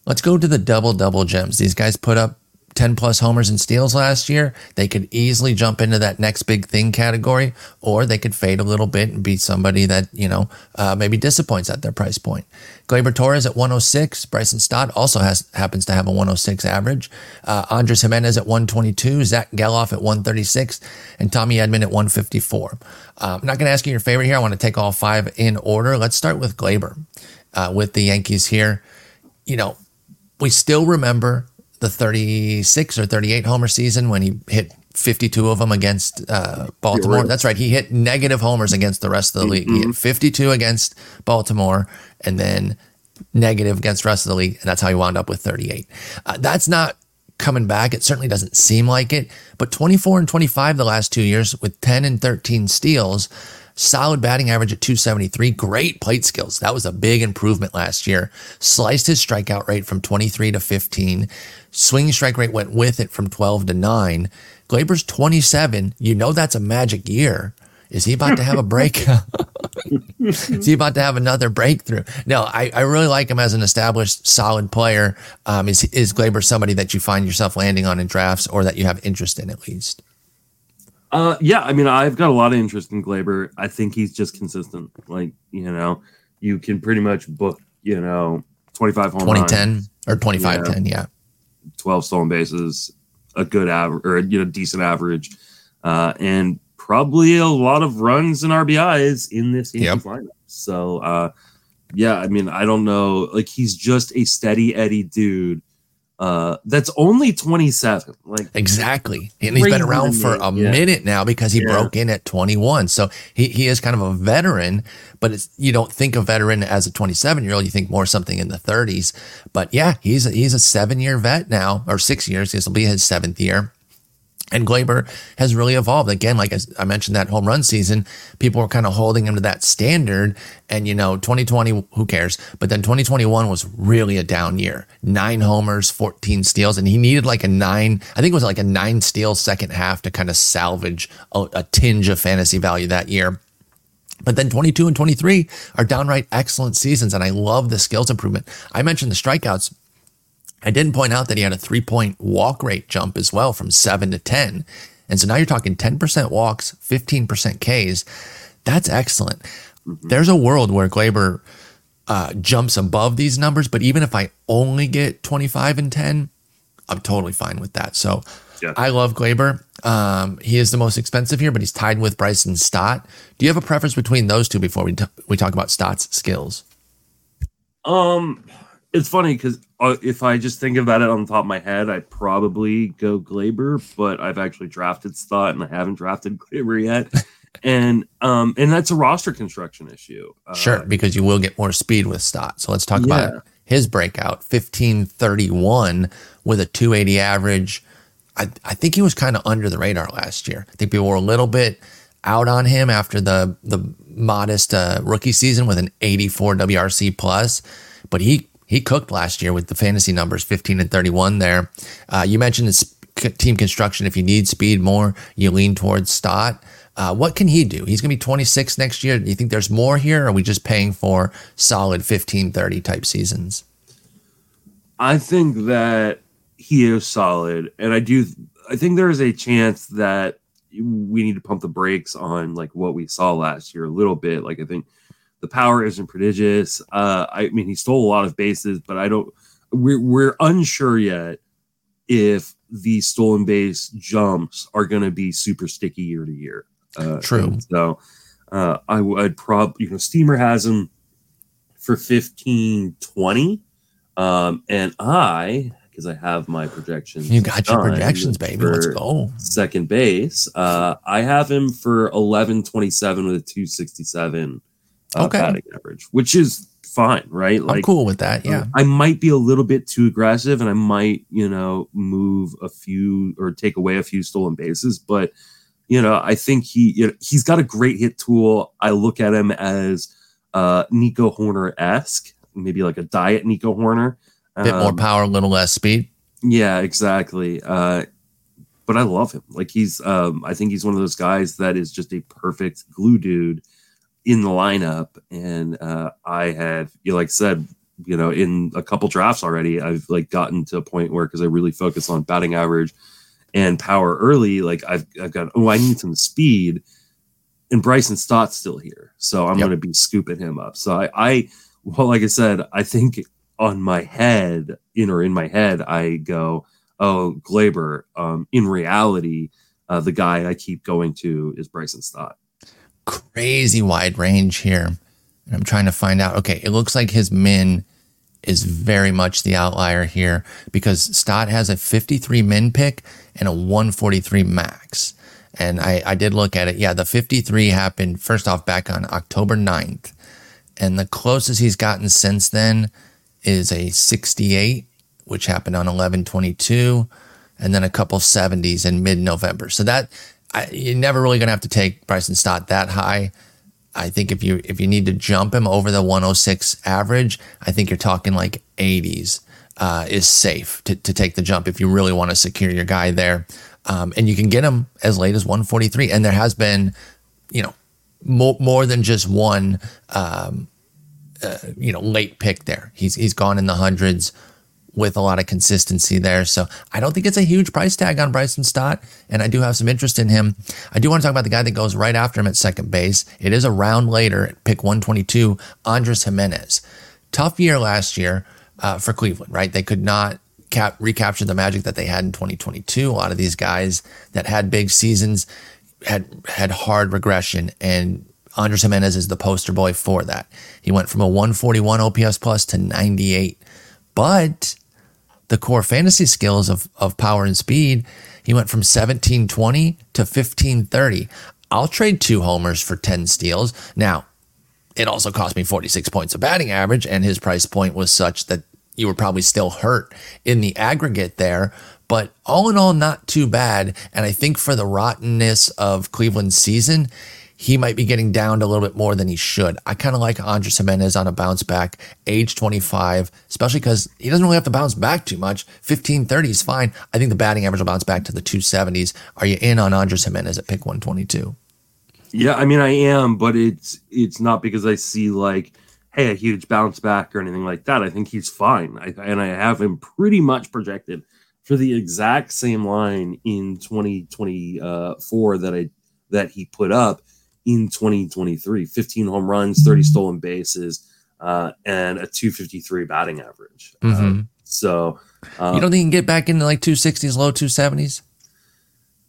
Let's go to the double double gems. These guys put up 10 plus homers and steals last year, they could easily jump into that next big thing category, or they could fade a little bit and be somebody that, you know, uh, maybe disappoints at their price point. Gleyber Torres at 106. Bryson Stott also has happens to have a 106 average. Uh, Andres Gimenez at 122. Zack Gelof at 136. And Tommy Edman at 154. Uh, I'm not going to ask you your favorite here. I want to take all five in order. Let's start with Gleyber uh, with the Yankees here. You know, we still remember the 36 or 38 homer season when he hit 52 of them against uh, Baltimore. Right. That's right. He hit negative homers against the rest of the league. Mm-hmm. He hit mm-hmm. 52 against Baltimore and then negative against the rest of the league. And that's how he wound up with 38. Uh, that's not coming back. It certainly doesn't seem like it. But 24 and 25 the last two years with 10 and 13 steals Solid batting average at 273. Great plate skills. That was a big improvement last year. Sliced his strikeout rate from 23 to 15. Swinging strike rate went with it from 12 to 9. Gleyber's 27. You know that's a magic year. Is he about to have a break? Is he about to have another breakthrough? No, I, I really like him as an established, solid player. Um, is is Gleyber somebody that you find yourself landing on in drafts, or that you have interest in at least?
Uh, yeah, I mean, I've got a lot of interest in Gleyber. I think he's just consistent. Like, you know, you can pretty much book, you know, 25 home
2010 or 25 yeah, 10, yeah.
12 stolen bases, a good average or, you know, decent average. Uh, and probably a lot of runs and RBIs in this yep. lineup. So, uh, yeah, I mean, I don't know. Like, he's just a steady Eddie dude uh that's only 27 like
exactly and he's been around for a yeah. minute now because he yeah. broke in at 21 so he, he is kind of a veteran but it's you don't think a veteran as a 27 year old you think more something in the 30s but yeah he's a, he's a seven year vet now or six years this will be his seventh year and Gleyber has really evolved. Again, like I mentioned, that home run season, people were kind of holding him to that standard. And, you know, 2020, who cares? But then 2021 was really a down year. Nine homers, 14 steals. And he needed like a nine, I think it was like a nine steal second half to kind of salvage a, a tinge of fantasy value that year. But then 22 and 23 are downright excellent seasons. And I love the skills improvement. I mentioned the strikeouts I didn't point out that he had a three point walk rate jump as well from seven to 10. And so now you're talking 10% walks, 15% Ks. That's excellent. Mm-hmm. There's a world where Gleyber uh, jumps above these numbers, but even if I only get 25 and 10, I'm totally fine with that. So yeah. I love Gleyber. Um, he is the most expensive here, but he's tied with Bryson Stott. Do you have a preference between those two before we, t- we talk about Stott's skills?
Um, it's funny because uh, if I just think about it on the top of my head, I'd probably go Gleyber, but I've actually drafted Stott and I haven't drafted Gleyber yet. and um and that's a roster construction issue.
Uh, sure, because you will get more speed with Stott. So let's talk yeah. about his breakout 1531 with a 280 average. I, I think he was kind of under the radar last year. I think people were a little bit out on him after the the modest uh, rookie season with an 84 WRC plus, but he he cooked last year with the fantasy numbers 15 and 31 there. Uh, you mentioned it's team construction. If you need speed more, you lean towards Stott. Uh, what can he do? He's going to be 26 next year. Do you think there's more here? Or are we just paying for solid 15, 30 type seasons?
I think that he is solid. And I do, I think there is a chance that we need to pump the brakes on like what we saw last year a little bit. Like, I think the power isn't prodigious. Uh, I mean, he stole a lot of bases, but I don't, we're, we're unsure yet if the stolen base jumps are going to be super sticky year to year.
Uh, True.
So uh, I would probably, you know, Steamer has him for 15 20. Um, and I, because I have my projections.
You got your projections, baby. Let's go.
Second base. Uh, I have him for 11 27 with a 267 uh, okay. batting average, which is fine, right?
Like, I'm cool with that. Yeah.
I might be a little bit too aggressive and I might, you know, move a few or take away a few stolen bases, but you know, I think he you know, he's got a great hit tool. I look at him as uh Nico Hoerner esque, maybe like a diet Nico Hoerner.
A bit um, more power, a little less speed.
Yeah, exactly. Uh but I love him. Like he's um I think he's one of those guys that is just a perfect glue dude in the lineup. And uh, I have, you know, like I said, you know, in a couple drafts already, I've like gotten to a point where because I really focus on batting average and power early, like I've I've got oh I need some speed, and Bryson Stott's still here, so I'm yep. going to be scooping him up. So I, I well, like I said, I think on my head, in or in my head, I go, oh Gleyber. Um, in reality, uh, the guy I keep going to is Bryson Stott
crazy wide range here. And I'm trying to find out. Okay, it looks like his min is very much the outlier here because Stott has a 53 min pick and a 143 max. And I, I did look at it. Yeah, the 53 happened first off back on October 9th. And the closest he's gotten since then is a 68, which happened on 1122, and then a couple 70s in mid November. So that I, you're never really going to have to take Bryson Stott that high. I think if you if you need to jump him over the 106 average, I think you're talking like 80s uh, is safe to, to take the jump if you really want to secure your guy there. Um, and you can get him as late as 143. And there has been, you know, more, more than just one, um, uh, you know, late pick there. He's he's gone in the hundreds with a lot of consistency there. So I don't think it's a huge price tag on Bryson Stott, and I do have some interest in him. I do want to talk about the guy that goes right after him at second base. It is a round later, pick 122, Andres Gimenez. Tough year last year uh, for Cleveland, right? They could not cap- recapture the magic that they had in 2022. A lot of these guys that had big seasons had had hard regression, and Andres Gimenez is the poster boy for that. He went from a 141 OPS plus to 98. But the core fantasy skills of, of power and speed, he went from 1720 to 1530. I'll trade two homers for 10 steals. Now, it also cost me 46 points of batting average, and his price point was such that you were probably still hurt in the aggregate there. But all in all, not too bad. And I think for the rottenness of Cleveland's season, he might be getting downed a little bit more than he should. I kind of like Andres Gimenez on a bounce back, age 25, especially because he doesn't really have to bounce back too much. 15, 30 is fine. I think the batting average will bounce back to the 270s. Are you in on Andres Gimenez at pick 122?
Yeah, I mean I am, but it's it's not because I see like hey a huge bounce back or anything like that. I think he's fine, I, and I have him pretty much projected for the exact same line in 2024 uh, that I that he put up in 2023 15 home runs, 30 mm-hmm. stolen bases, uh, and a 253 batting average. Mm-hmm. Uh, so,
uh, you don't think he can get back into like 260s, low 270s?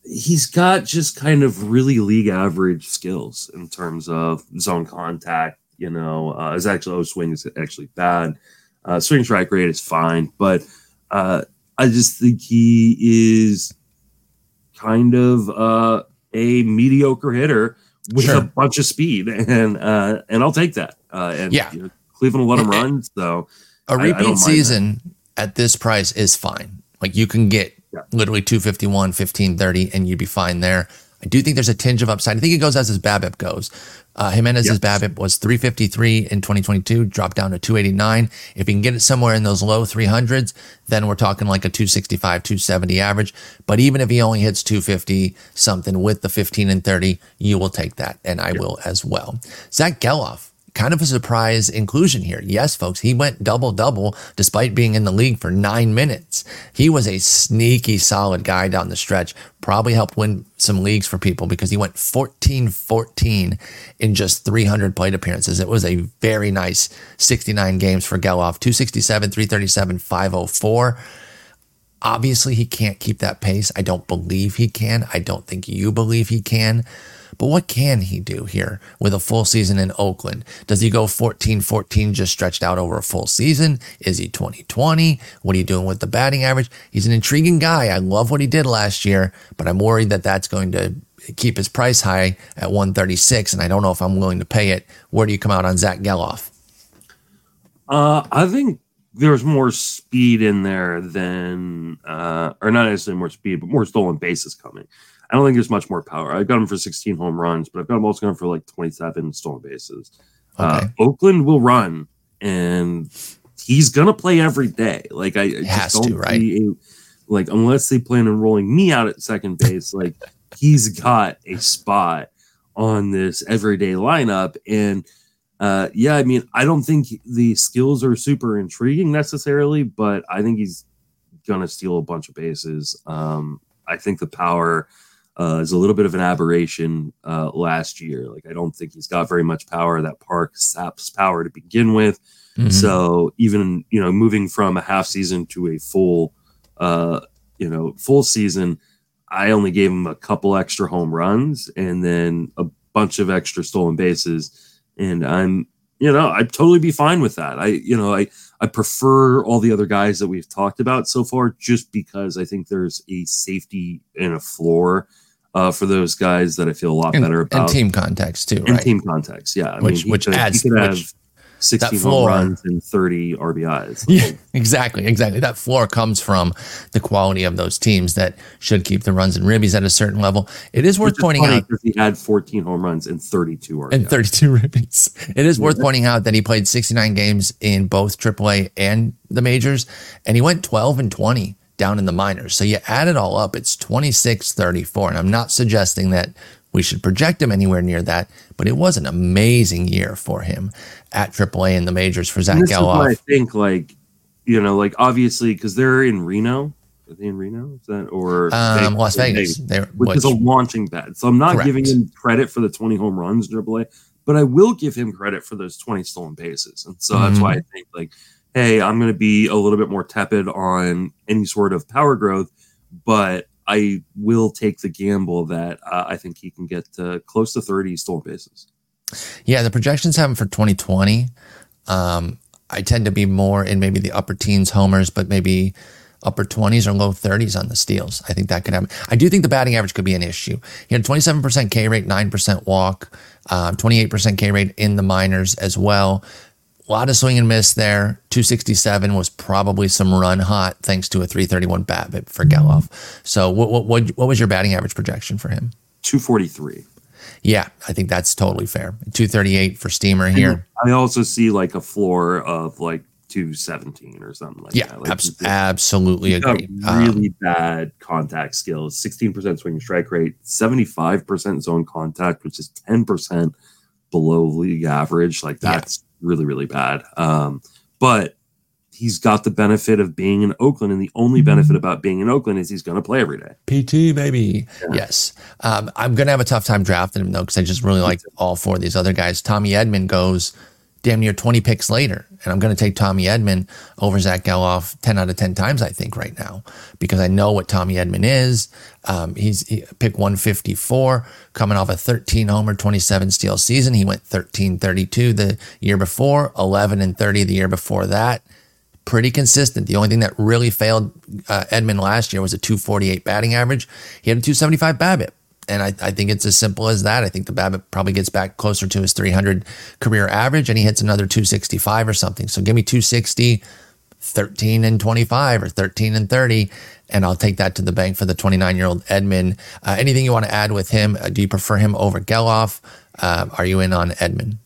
He's got just kind of really league average skills in terms of zone contact. You know, uh, his actual O swing is actually bad. Uh, swing strike rate is fine, but uh, I just think he is kind of uh, a mediocre hitter with sure. a bunch of speed, and uh, and I'll take that. Uh, and
yeah,
you know, Cleveland will let him run. So
a repeat I, I season that. at this price is fine. Like you can get yeah. literally 251, 1530, and you'd be fine there. I do think there's a tinge of upside. I think it goes as his BABIP goes. Uh, Gimenez's yes. BABIP was 353 in 2022, dropped down to 289. If he can get it somewhere in those low 300s, then we're talking like a 265, 270 average. But even if he only hits 250 something with the 15 and 30, you will take that, and I will as well. Zack Gelof, kind of a surprise inclusion here. Yes, folks, he went double double despite being in the league for nine minutes. He was a sneaky solid guy down the stretch. Probably helped win some leagues for people because he went 14 14 in just 300 plate appearances. It was a very nice 69 games for Gelof 267, 337, 504. Obviously, he can't keep that pace. I don't believe he can. I don't think you believe he can. But what can he do here with a full season in Oakland? Does he go 14 14 just stretched out over a full season? Is he 20 20? What are you doing with the batting average? He's an intriguing guy. I love what he did last year, but I'm worried that that's going to keep his price high at 136, and I don't know if I'm willing to pay it. Where do you come out on Zack Gelof?
Uh, I think there's more speed in there than, uh, or not necessarily more speed, but more stolen bases coming. I don't think there's much more power. I've got him for 16 home runs, but I've got him also going for like 27 stolen bases. Uh, okay. Uh, Oakland will run, and he's gonna play every day. Like I
has to, right? A,
like unless they plan on rolling me out at second base, like he's got a spot on this everyday lineup. And uh, yeah, I mean, I don't think the skills are super intriguing necessarily, but I think he's gonna steal a bunch of bases. Um, I think the power uh, is a little bit of an aberration uh, last year. Like I don't think he's got very much power. That park saps power to begin with. Mm-hmm. So even you know moving from a half season to a full, uh, you know, full season, I only gave him a couple extra home runs and then a bunch of extra stolen bases, and I'm you know I'd totally be fine with that. I you know I I prefer all the other guys that we've talked about so far just because I think there's a safety and a floor uh, for those guys that I feel a lot
and,
better about.
And team context too, right?
And team context, yeah. I
which
mean,
which could, adds
he could have 16 floor, home runs and 30 RBIs.
Yeah, exactly, exactly. That floor comes from the quality of those teams that should keep the runs and ribbies at a certain level. It is worth pointing out
he had 14 home runs and 32 RBIs.
And 32 ribbies. It is yeah. worth pointing out that he played 69 games in both AAA and the majors, and he went 12 and 20 down in the minors. So you add it all up, it's 2634. And I'm not suggesting that we should project him anywhere near that, but it was an amazing year for him at AAA in the majors for Zack Gelof.
I think, like, you know, like obviously because they're in Reno. Are they in Reno? Is that or
um, Las Vegas?
Vegas which, which, is a launching pad. So I'm not correct. giving him credit for the 20 home runs in AAA, but I will give him credit for those 20 stolen bases. And so mm-hmm. that's why I think like hey, I'm going to be a little bit more tepid on any sort of power growth, but I will take the gamble that uh, I think he can get to close to 30 stolen bases.
Yeah, the projections have him for 2020. Um, I tend to be more in maybe the upper teens homers, but maybe upper 20s or low 30s on the steals. I think that could happen. I do think the batting average could be an issue. He had 27% K rate, 9% walk, um, 28% K rate in the minors as well a lot of swing and miss there. 267 was probably some run hot thanks to a 331 BABIP for Gelof. So what, what, what, what was your batting average projection for him?
243.
Yeah, I think that's totally fair. 238 for Steamer here.
I also see like a floor of like 217 or something like
yeah,
that.
Like abs- absolutely agree.
Really um, bad contact skills, 16% swing strike rate, 75% zone contact, which is 10% below league average. Like that's really, really bad. Um, but he's got the benefit of being in Oakland, and the only mm-hmm. benefit about being in Oakland is he's going to play every day.
PT, baby. Yeah. Yes. Um, I'm going to have a tough time drafting him, though, because I just really like all four of these other guys. Tommy Edman goes damn near 20 picks later. And I'm going to take Tommy Edman over Zack Gelof 10 out of 10 times, I think, right now, because I know what Tommy Edman is. Um, he's he, pick 154, coming off a 13 homer, 27 steal season. He went 13 32 the year before, 11 and 30 the year before that. Pretty consistent. The only thing that really failed uh, Edman last year was a 248 batting average. He had a 275 BABIP. And I, I think it's as simple as that. I think the BABIP probably gets back closer to his 300 career average and he hits another 265 or something. So give me 260, 13 and 25 or 13 and 30. and I'll take that to the bank for the 29 year old Edman. Uh, anything you want to add with him? Uh, do you prefer him over Gelof? Uh, are you in on Edman?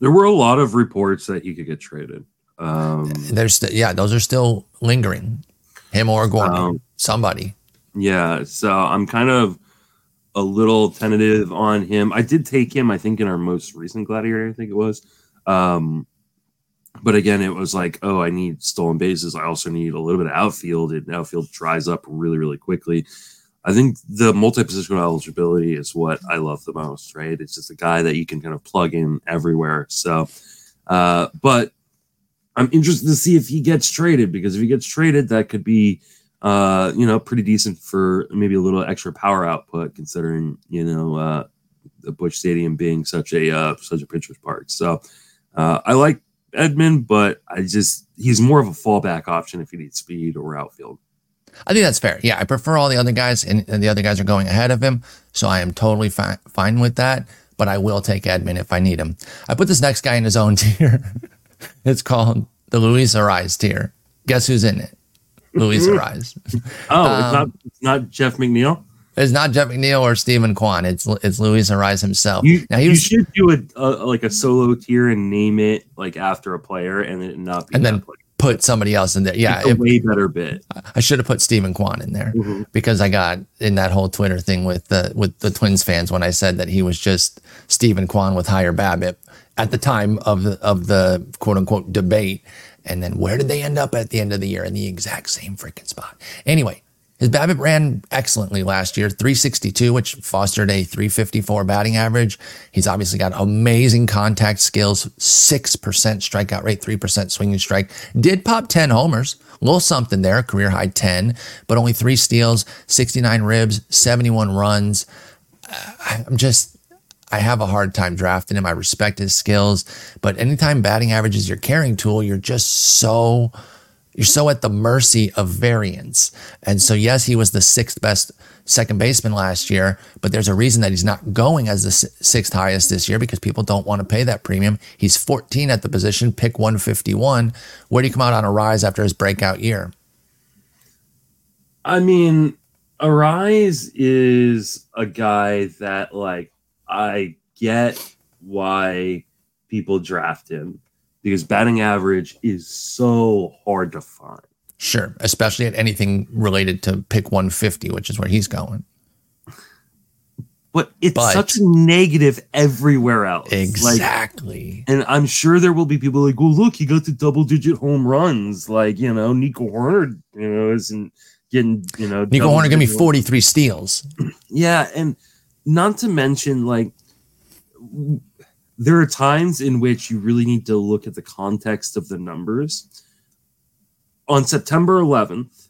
There were a lot of reports that he could get traded. Um,
There's st- yeah, those are still lingering. Him or Gorman, um, somebody.
Yeah, so I'm kind of a little tentative on him. I did take him, I think, in our most recent Gladiator, I think it was. Um, but again, it was like, oh, I need stolen bases. I also need a little bit of outfield. And outfield dries up really, really quickly. I think the multi-positional eligibility is what I love the most, right? It's just a guy that you can kind of plug in everywhere. So, uh, but I'm interested to see if he gets traded because if he gets traded, that could be, uh, you know, pretty decent for maybe a little extra power output, considering you know uh, the Busch Stadium being such a uh, such a pitcher's park. So, uh, I like Edman, but I just he's more of a fallback option if you need speed or outfield.
I think that's fair. Yeah, I prefer all the other guys, and, and the other guys are going ahead of him, so I am totally fi- fine with that. But I will take Edman if I need him. I put this next guy in his own tier. it's called the Luis Arraez tier. Guess who's in it? Luis Arraez.
oh, um, it's not it's not Jeff McNeil.
It's not Jeff McNeil or Steven Kwan. It's it's Luis Arraez himself.
You, now he was, you should do a, a, like a solo tier and name it like after a player, and it not
be and then player. put somebody else in there. Yeah,
it's a it, way better bit.
I should have put Steven Kwan in there mm-hmm. because I got in that whole Twitter thing with the with the Twins fans when I said that he was just Steven Kwan with higher BABIP at the time of the of the quote unquote debate. And then where did they end up at the end of the year in the exact same freaking spot? Anyway, his BABIP ran excellently last year, 362, which fostered a 354 batting average. He's obviously got amazing contact skills, 6% strikeout rate, 3% swinging strike. Did pop 10 homers, a little something there, career high 10, but only three steals, 69 ribs, 71 runs. Uh, I'm just, I have a hard time drafting him. I respect his skills, but anytime batting average is your carrying tool, you're just so you're so at the mercy of variance. And so, yes, he was the sixth best second baseman last year, but there's a reason that he's not going as the sixth highest this year because people don't want to pay that premium. He's 14 at the position, pick 151. Where do you come out on Arraez after his breakout year?
I mean, Arraez is a guy that, like, I get why people draft him because batting average is so hard to find.
Sure, especially at anything related to pick 150, which is where he's going.
But it's but, such a negative everywhere else.
Exactly.
Like, and I'm sure there will be people like, well, look, he got to double digit home runs. Like, you know, Nico Hoerner, you know, isn't getting, you know,
Nico Hoerner give me 43 steals.
Yeah. And not to mention, like, there are times in which you really need to look at the context of the numbers. On September 11th,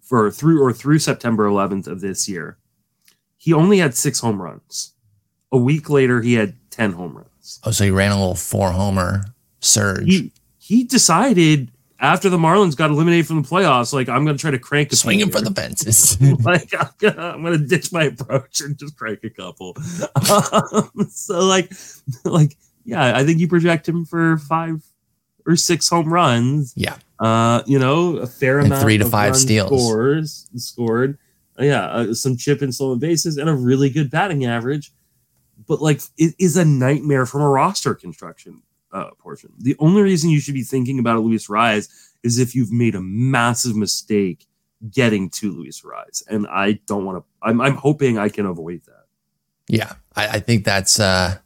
for through or through September 11th of this year, he only had six home runs. A week later, he had 10 home runs.
Oh, so he ran a little four homer surge.
He, he decided after the Marlins got eliminated from the playoffs, like I'm going to try to crank
a swinging for the fences.
like I'm gonna, I'm gonna ditch my approach and just crank a couple. Um, so like, like yeah, I think you project him for five or six home runs.
Yeah,
uh, you know, a fair and amount
three to five steals
scores scored. Uh, yeah, uh, some chip and stolen bases and a really good batting average. But like, it is a nightmare from a roster construction uh, portion. The only reason you should be thinking about a Luis Arraez is if you've made a massive mistake getting to Luis Arraez, and I don't want to. I'm, I'm hoping I can avoid that.
Yeah, I, I think that's. uh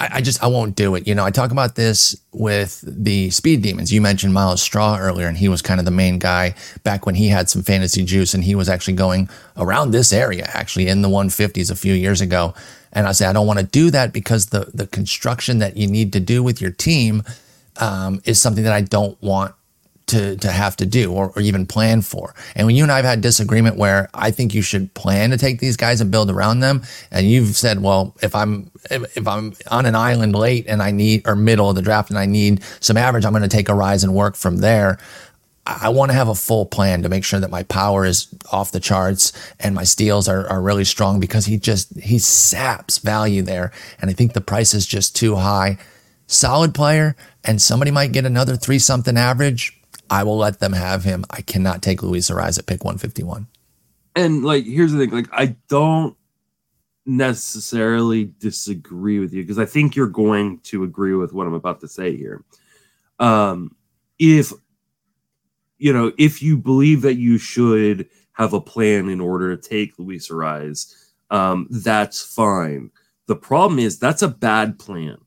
I, I just I won't do it. You know, I talk about this with the speed demons. You mentioned Myles Straw earlier, and he was kind of the main guy back when he had some fantasy juice, and he was actually going around this area, actually in the 150s a few years ago. And I say, I don't want to do that because the, the construction that you need to do with your team um, is something that I don't want to, to have to do or, or even plan for. And when you and I have had disagreement where I think you should plan to take these guys and build around them, and you've said, well, if I'm if, if I'm on an island late and I need or middle of the draft and I need some average, I'm going to take Arraez and work from there. I want to have a full plan to make sure that my power is off the charts and my steals are, are really strong because he just he saps value there. And I think the price is just too high. Solid player, and somebody might get another three something average. I will let them have him. I cannot take Luis Arraez at pick 151.
And like, here's the thing: like, I don't necessarily disagree with you because I think you're going to agree with what I'm about to say here. Um, if you know, if you believe that you should have a plan in order to take Luis Arraez, um, that's fine. The problem is that's a bad plan.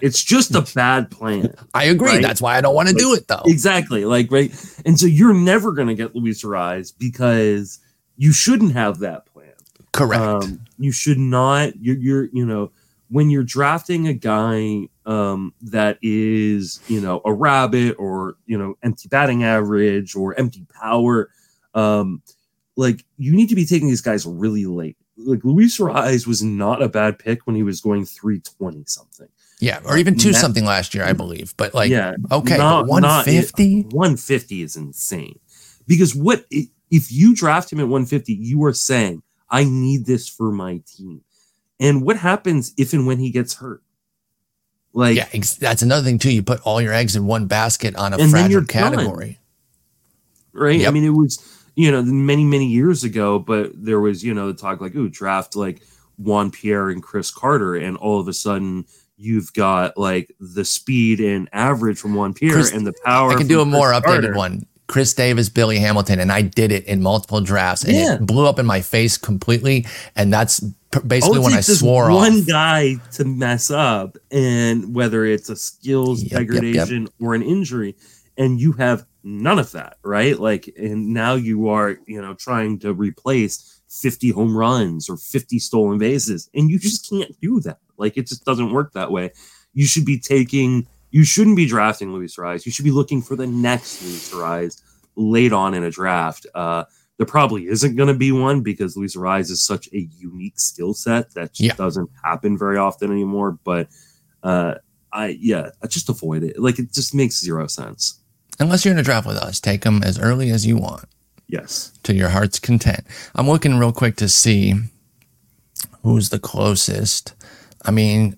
It's just a bad plan.
I agree.
Right?
That's why I don't want to
Like,
do it though.
Exactly. Like, right. And so you're never going to get Luis Arraez because you shouldn't have that plan.
Correct.
Um, you should not. You're, you're, you know, when you're drafting a guy um, that is, you know, a rabbit or you know, empty batting average or empty power, um, like you need to be taking these guys really late. Like Luis Arraez was not a bad pick when he was going 320 something.
yeah, or even two something last year, I believe. But like,
yeah,
okay,
not-
but
not-
150.
150 is insane because what if you draft him at 150 you are saying i need this for my team and what happens if and when he gets hurt like
yeah, ex- that's another thing too. You put all your eggs in one basket on a fragile
you're done.
category.
right i mean it was you know many many years ago but there was you know the talk like ooh draft like juan pierre and chris carter and all of a sudden you've got like the speed and average from juan pierre
Chris-
and the power
I can do a
from
more
Chris
updated
Carter.
one. Chris Davis, Billy Hamilton, and I did it in multiple drafts, and
Yeah.
it blew up in my face completely. And that's basically
oh,
when I swore
one
off.
guy to mess up, and whether it's a skills
Yep, yep, yep.
degradation or an injury, and you have none of that, right? Like, and now you are, you know, trying to replace 50 home runs or 50 stolen bases, and you just can't do that. Like, it just doesn't work that way. You should be taking, you shouldn't be drafting Luis Arraez. You should be looking for the next Luis Arraez late on in a draft. Uh, there probably isn't going to be one because Luis Arraez is such a unique skill set that just
Yeah.
doesn't happen very often anymore. But uh, I, yeah, I just avoid it. Like it just makes zero sense.
Unless you're in a draft with us, take them as early as you want
Yes.
to your heart's content. I'm looking real quick to see who's the closest. I mean,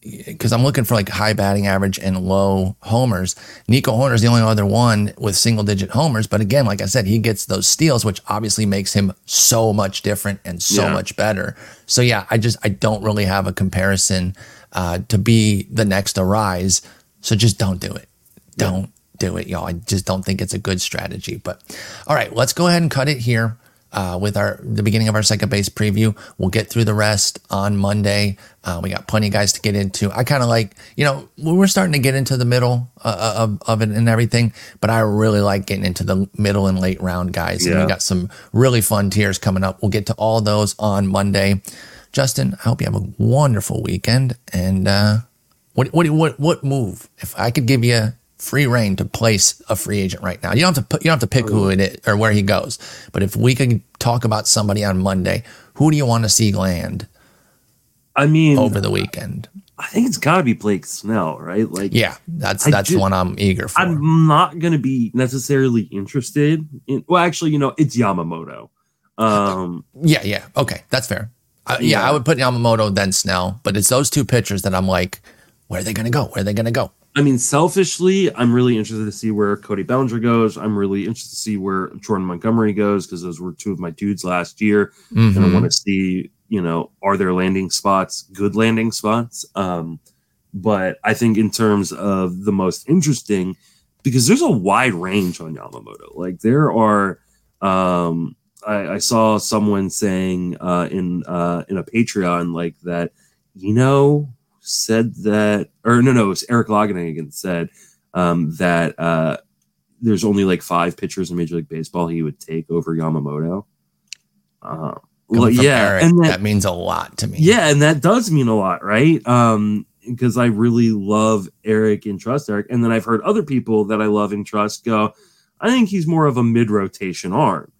because I'm looking for like high batting average and low homers. Nico Hoerner's the only other one with single digit homers. But again, like I said, he gets those steals, which obviously makes him so much different and so
Yeah.
much better. So yeah, I just I don't really have a comparison uh, to be the next Arraez. So just don't do it. Don't do it, y'all. I just don't think it's a good strategy. But all right, let's go ahead and cut it here uh, with our the beginning of our second base preview. We'll get through the rest on Monday. Uh, we got plenty of guys to get into. I kind of like, you know, we're starting to get into the middle uh, of, of it and everything, but I really like getting into the middle and late round guys. And
Yeah.
we got some really fun tiers coming up. We'll get to all those on Monday. Justin, I hope you have a wonderful weekend. And uh, what what what what move? If I could give you free reign to place a free agent right now, you don't have to put, you don't have to pick who it is or where he goes. But if we could talk about somebody on Monday, who do you want to see land
I mean,
over the weekend?
I think it's got to be Blake Snell, right? Like,
Yeah, that's
I
that's the one I'm eager for.
I'm not going to be necessarily interested in. Well, actually, you know, it's Yamamoto. Um,
yeah, yeah, okay, that's fair. Uh, yeah.
Yeah.
I would put Yamamoto then Snell, but it's those two pitchers that I'm like, where are they going to go? Where are they going to go?
I mean, selfishly, I'm really interested to see where Cody Bellinger goes. I'm really interested to see where Jordan Montgomery goes because those were two of my dudes last year. and I
Mhm.
want to see, you know, are there landing spots, good landing spots? Um, but I think in terms of the most interesting, because there's a wide range on Yamamoto. Like there are, um, I, I saw someone saying uh, in uh, in a Patreon like that, you know, said that, or no, no, it was Eric Longenhagen said um, that uh, there's only like five pitchers in Major League Baseball he would take over Yamamoto. Uh, well, yeah,
Eric,
and that,
that means a lot to me.
yeah, and that does mean a lot, right? Um, because I really love Eric and trust Eric, and then I've heard other people that I love and trust go, I think he's more of a mid rotation arm.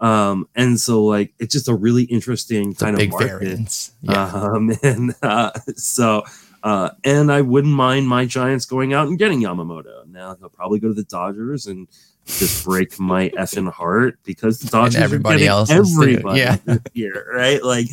Um, and so like it's just a really interesting
it's
kind of
big
market.
variance. Yeah.
Um, and uh, so, uh, and I wouldn't mind my Giants going out and getting Yamamoto. Now he'll probably go to the Dodgers and just break my effing heart because the Dodgers
everybody
are
else
everybody
Yeah.
this year, right? Like,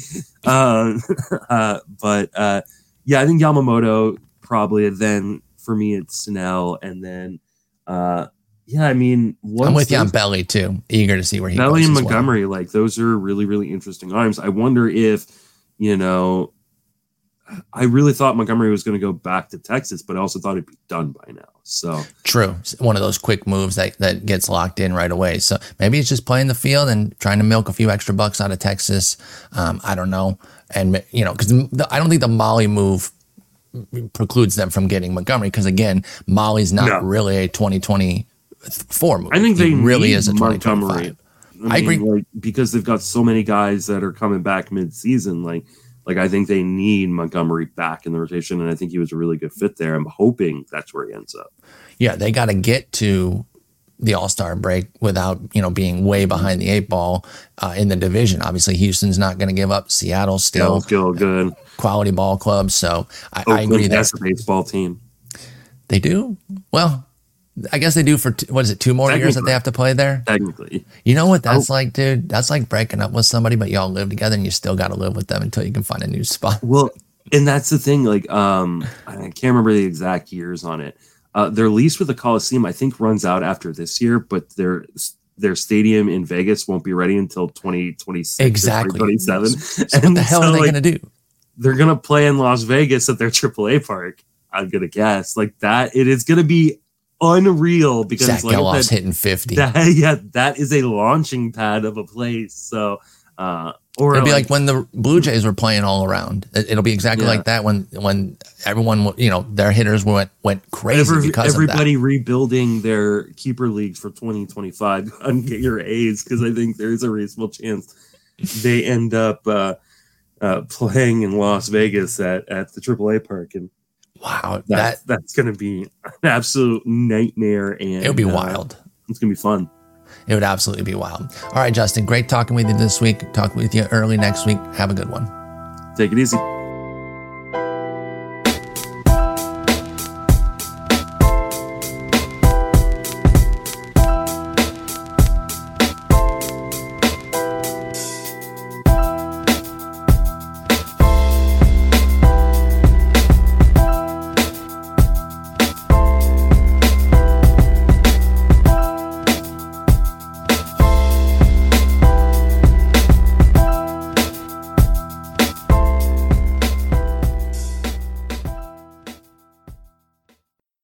um, uh, but uh, yeah, I think Yamamoto probably. Then for me, it's Snell, and then uh, yeah, I mean,
I'm with you on Belly too. Eager to see where he
Belly
goes
and
as well.
Montgomery, like those are really, really interesting arms. I wonder if, you know, I really thought Montgomery was going to go back to Texas, but I also thought it'd be done by now. So
True. One of those quick moves that, that gets locked in right away. So maybe it's just playing the field and trying to milk a few extra bucks out of Texas. Um, I don't know. And, you know, because I don't think the Mahle move precludes them from getting Montgomery because, again, Mahle's not
No.
really a 2024 move.
I think they
He really is a
Montgomery.
2025.
I,
I agree.
Like, because they've got so many guys that are coming back mid-season. Like, like I think they need Montgomery back in the rotation, and I think he was a really good fit there. I'm hoping that's where he ends up.
Yeah, they got to get to the All Star break without you know being way behind the eight ball uh, in the division. Obviously, Houston's not going to give up. Seattle still
Still, still good.
quality ball club. So I, I agree
That's a baseball team.
they do well. I guess they do for what is it? Two more years that they have to play there.
Technically,
You know what that's
Oh.
like, dude? That's like breaking up with somebody, but y'all live together and you still got to live with them until you can find a new spot.
Well, and that's the thing. Like, um, I can't remember the exact years on it. Uh, their lease with the Coliseum, I think, runs out after this year, but their their stadium in Vegas won't be ready until 2026
Exactly.
2027.
So what the hell are they going to do?
They're going to play in Las Vegas at their AAA park. I'm going to guess like that. It is going to be unreal because
Zach
like said,
hitting fifty.
that, yeah, that is a launching pad of a place. So, uh, or
It'll be like when the Blue Jays were playing all around. It- It'll be exactly
Yeah.
like that when when everyone, you know, their hitters went went crazy
Every-
because
everybody rebuilding their keeper leagues for 2025 and get your A's because I think there's a reasonable chance they end up uh, uh, playing in Las Vegas at, at the AAA park, and.
Wow,
that's
that
that's going to be an absolute nightmare. And
it would be
uh,
wild.
It's going to be fun.
It would absolutely be wild. All right, Justin, great talking with you this week. Talk with you early next week. Have a good one.
Take it easy.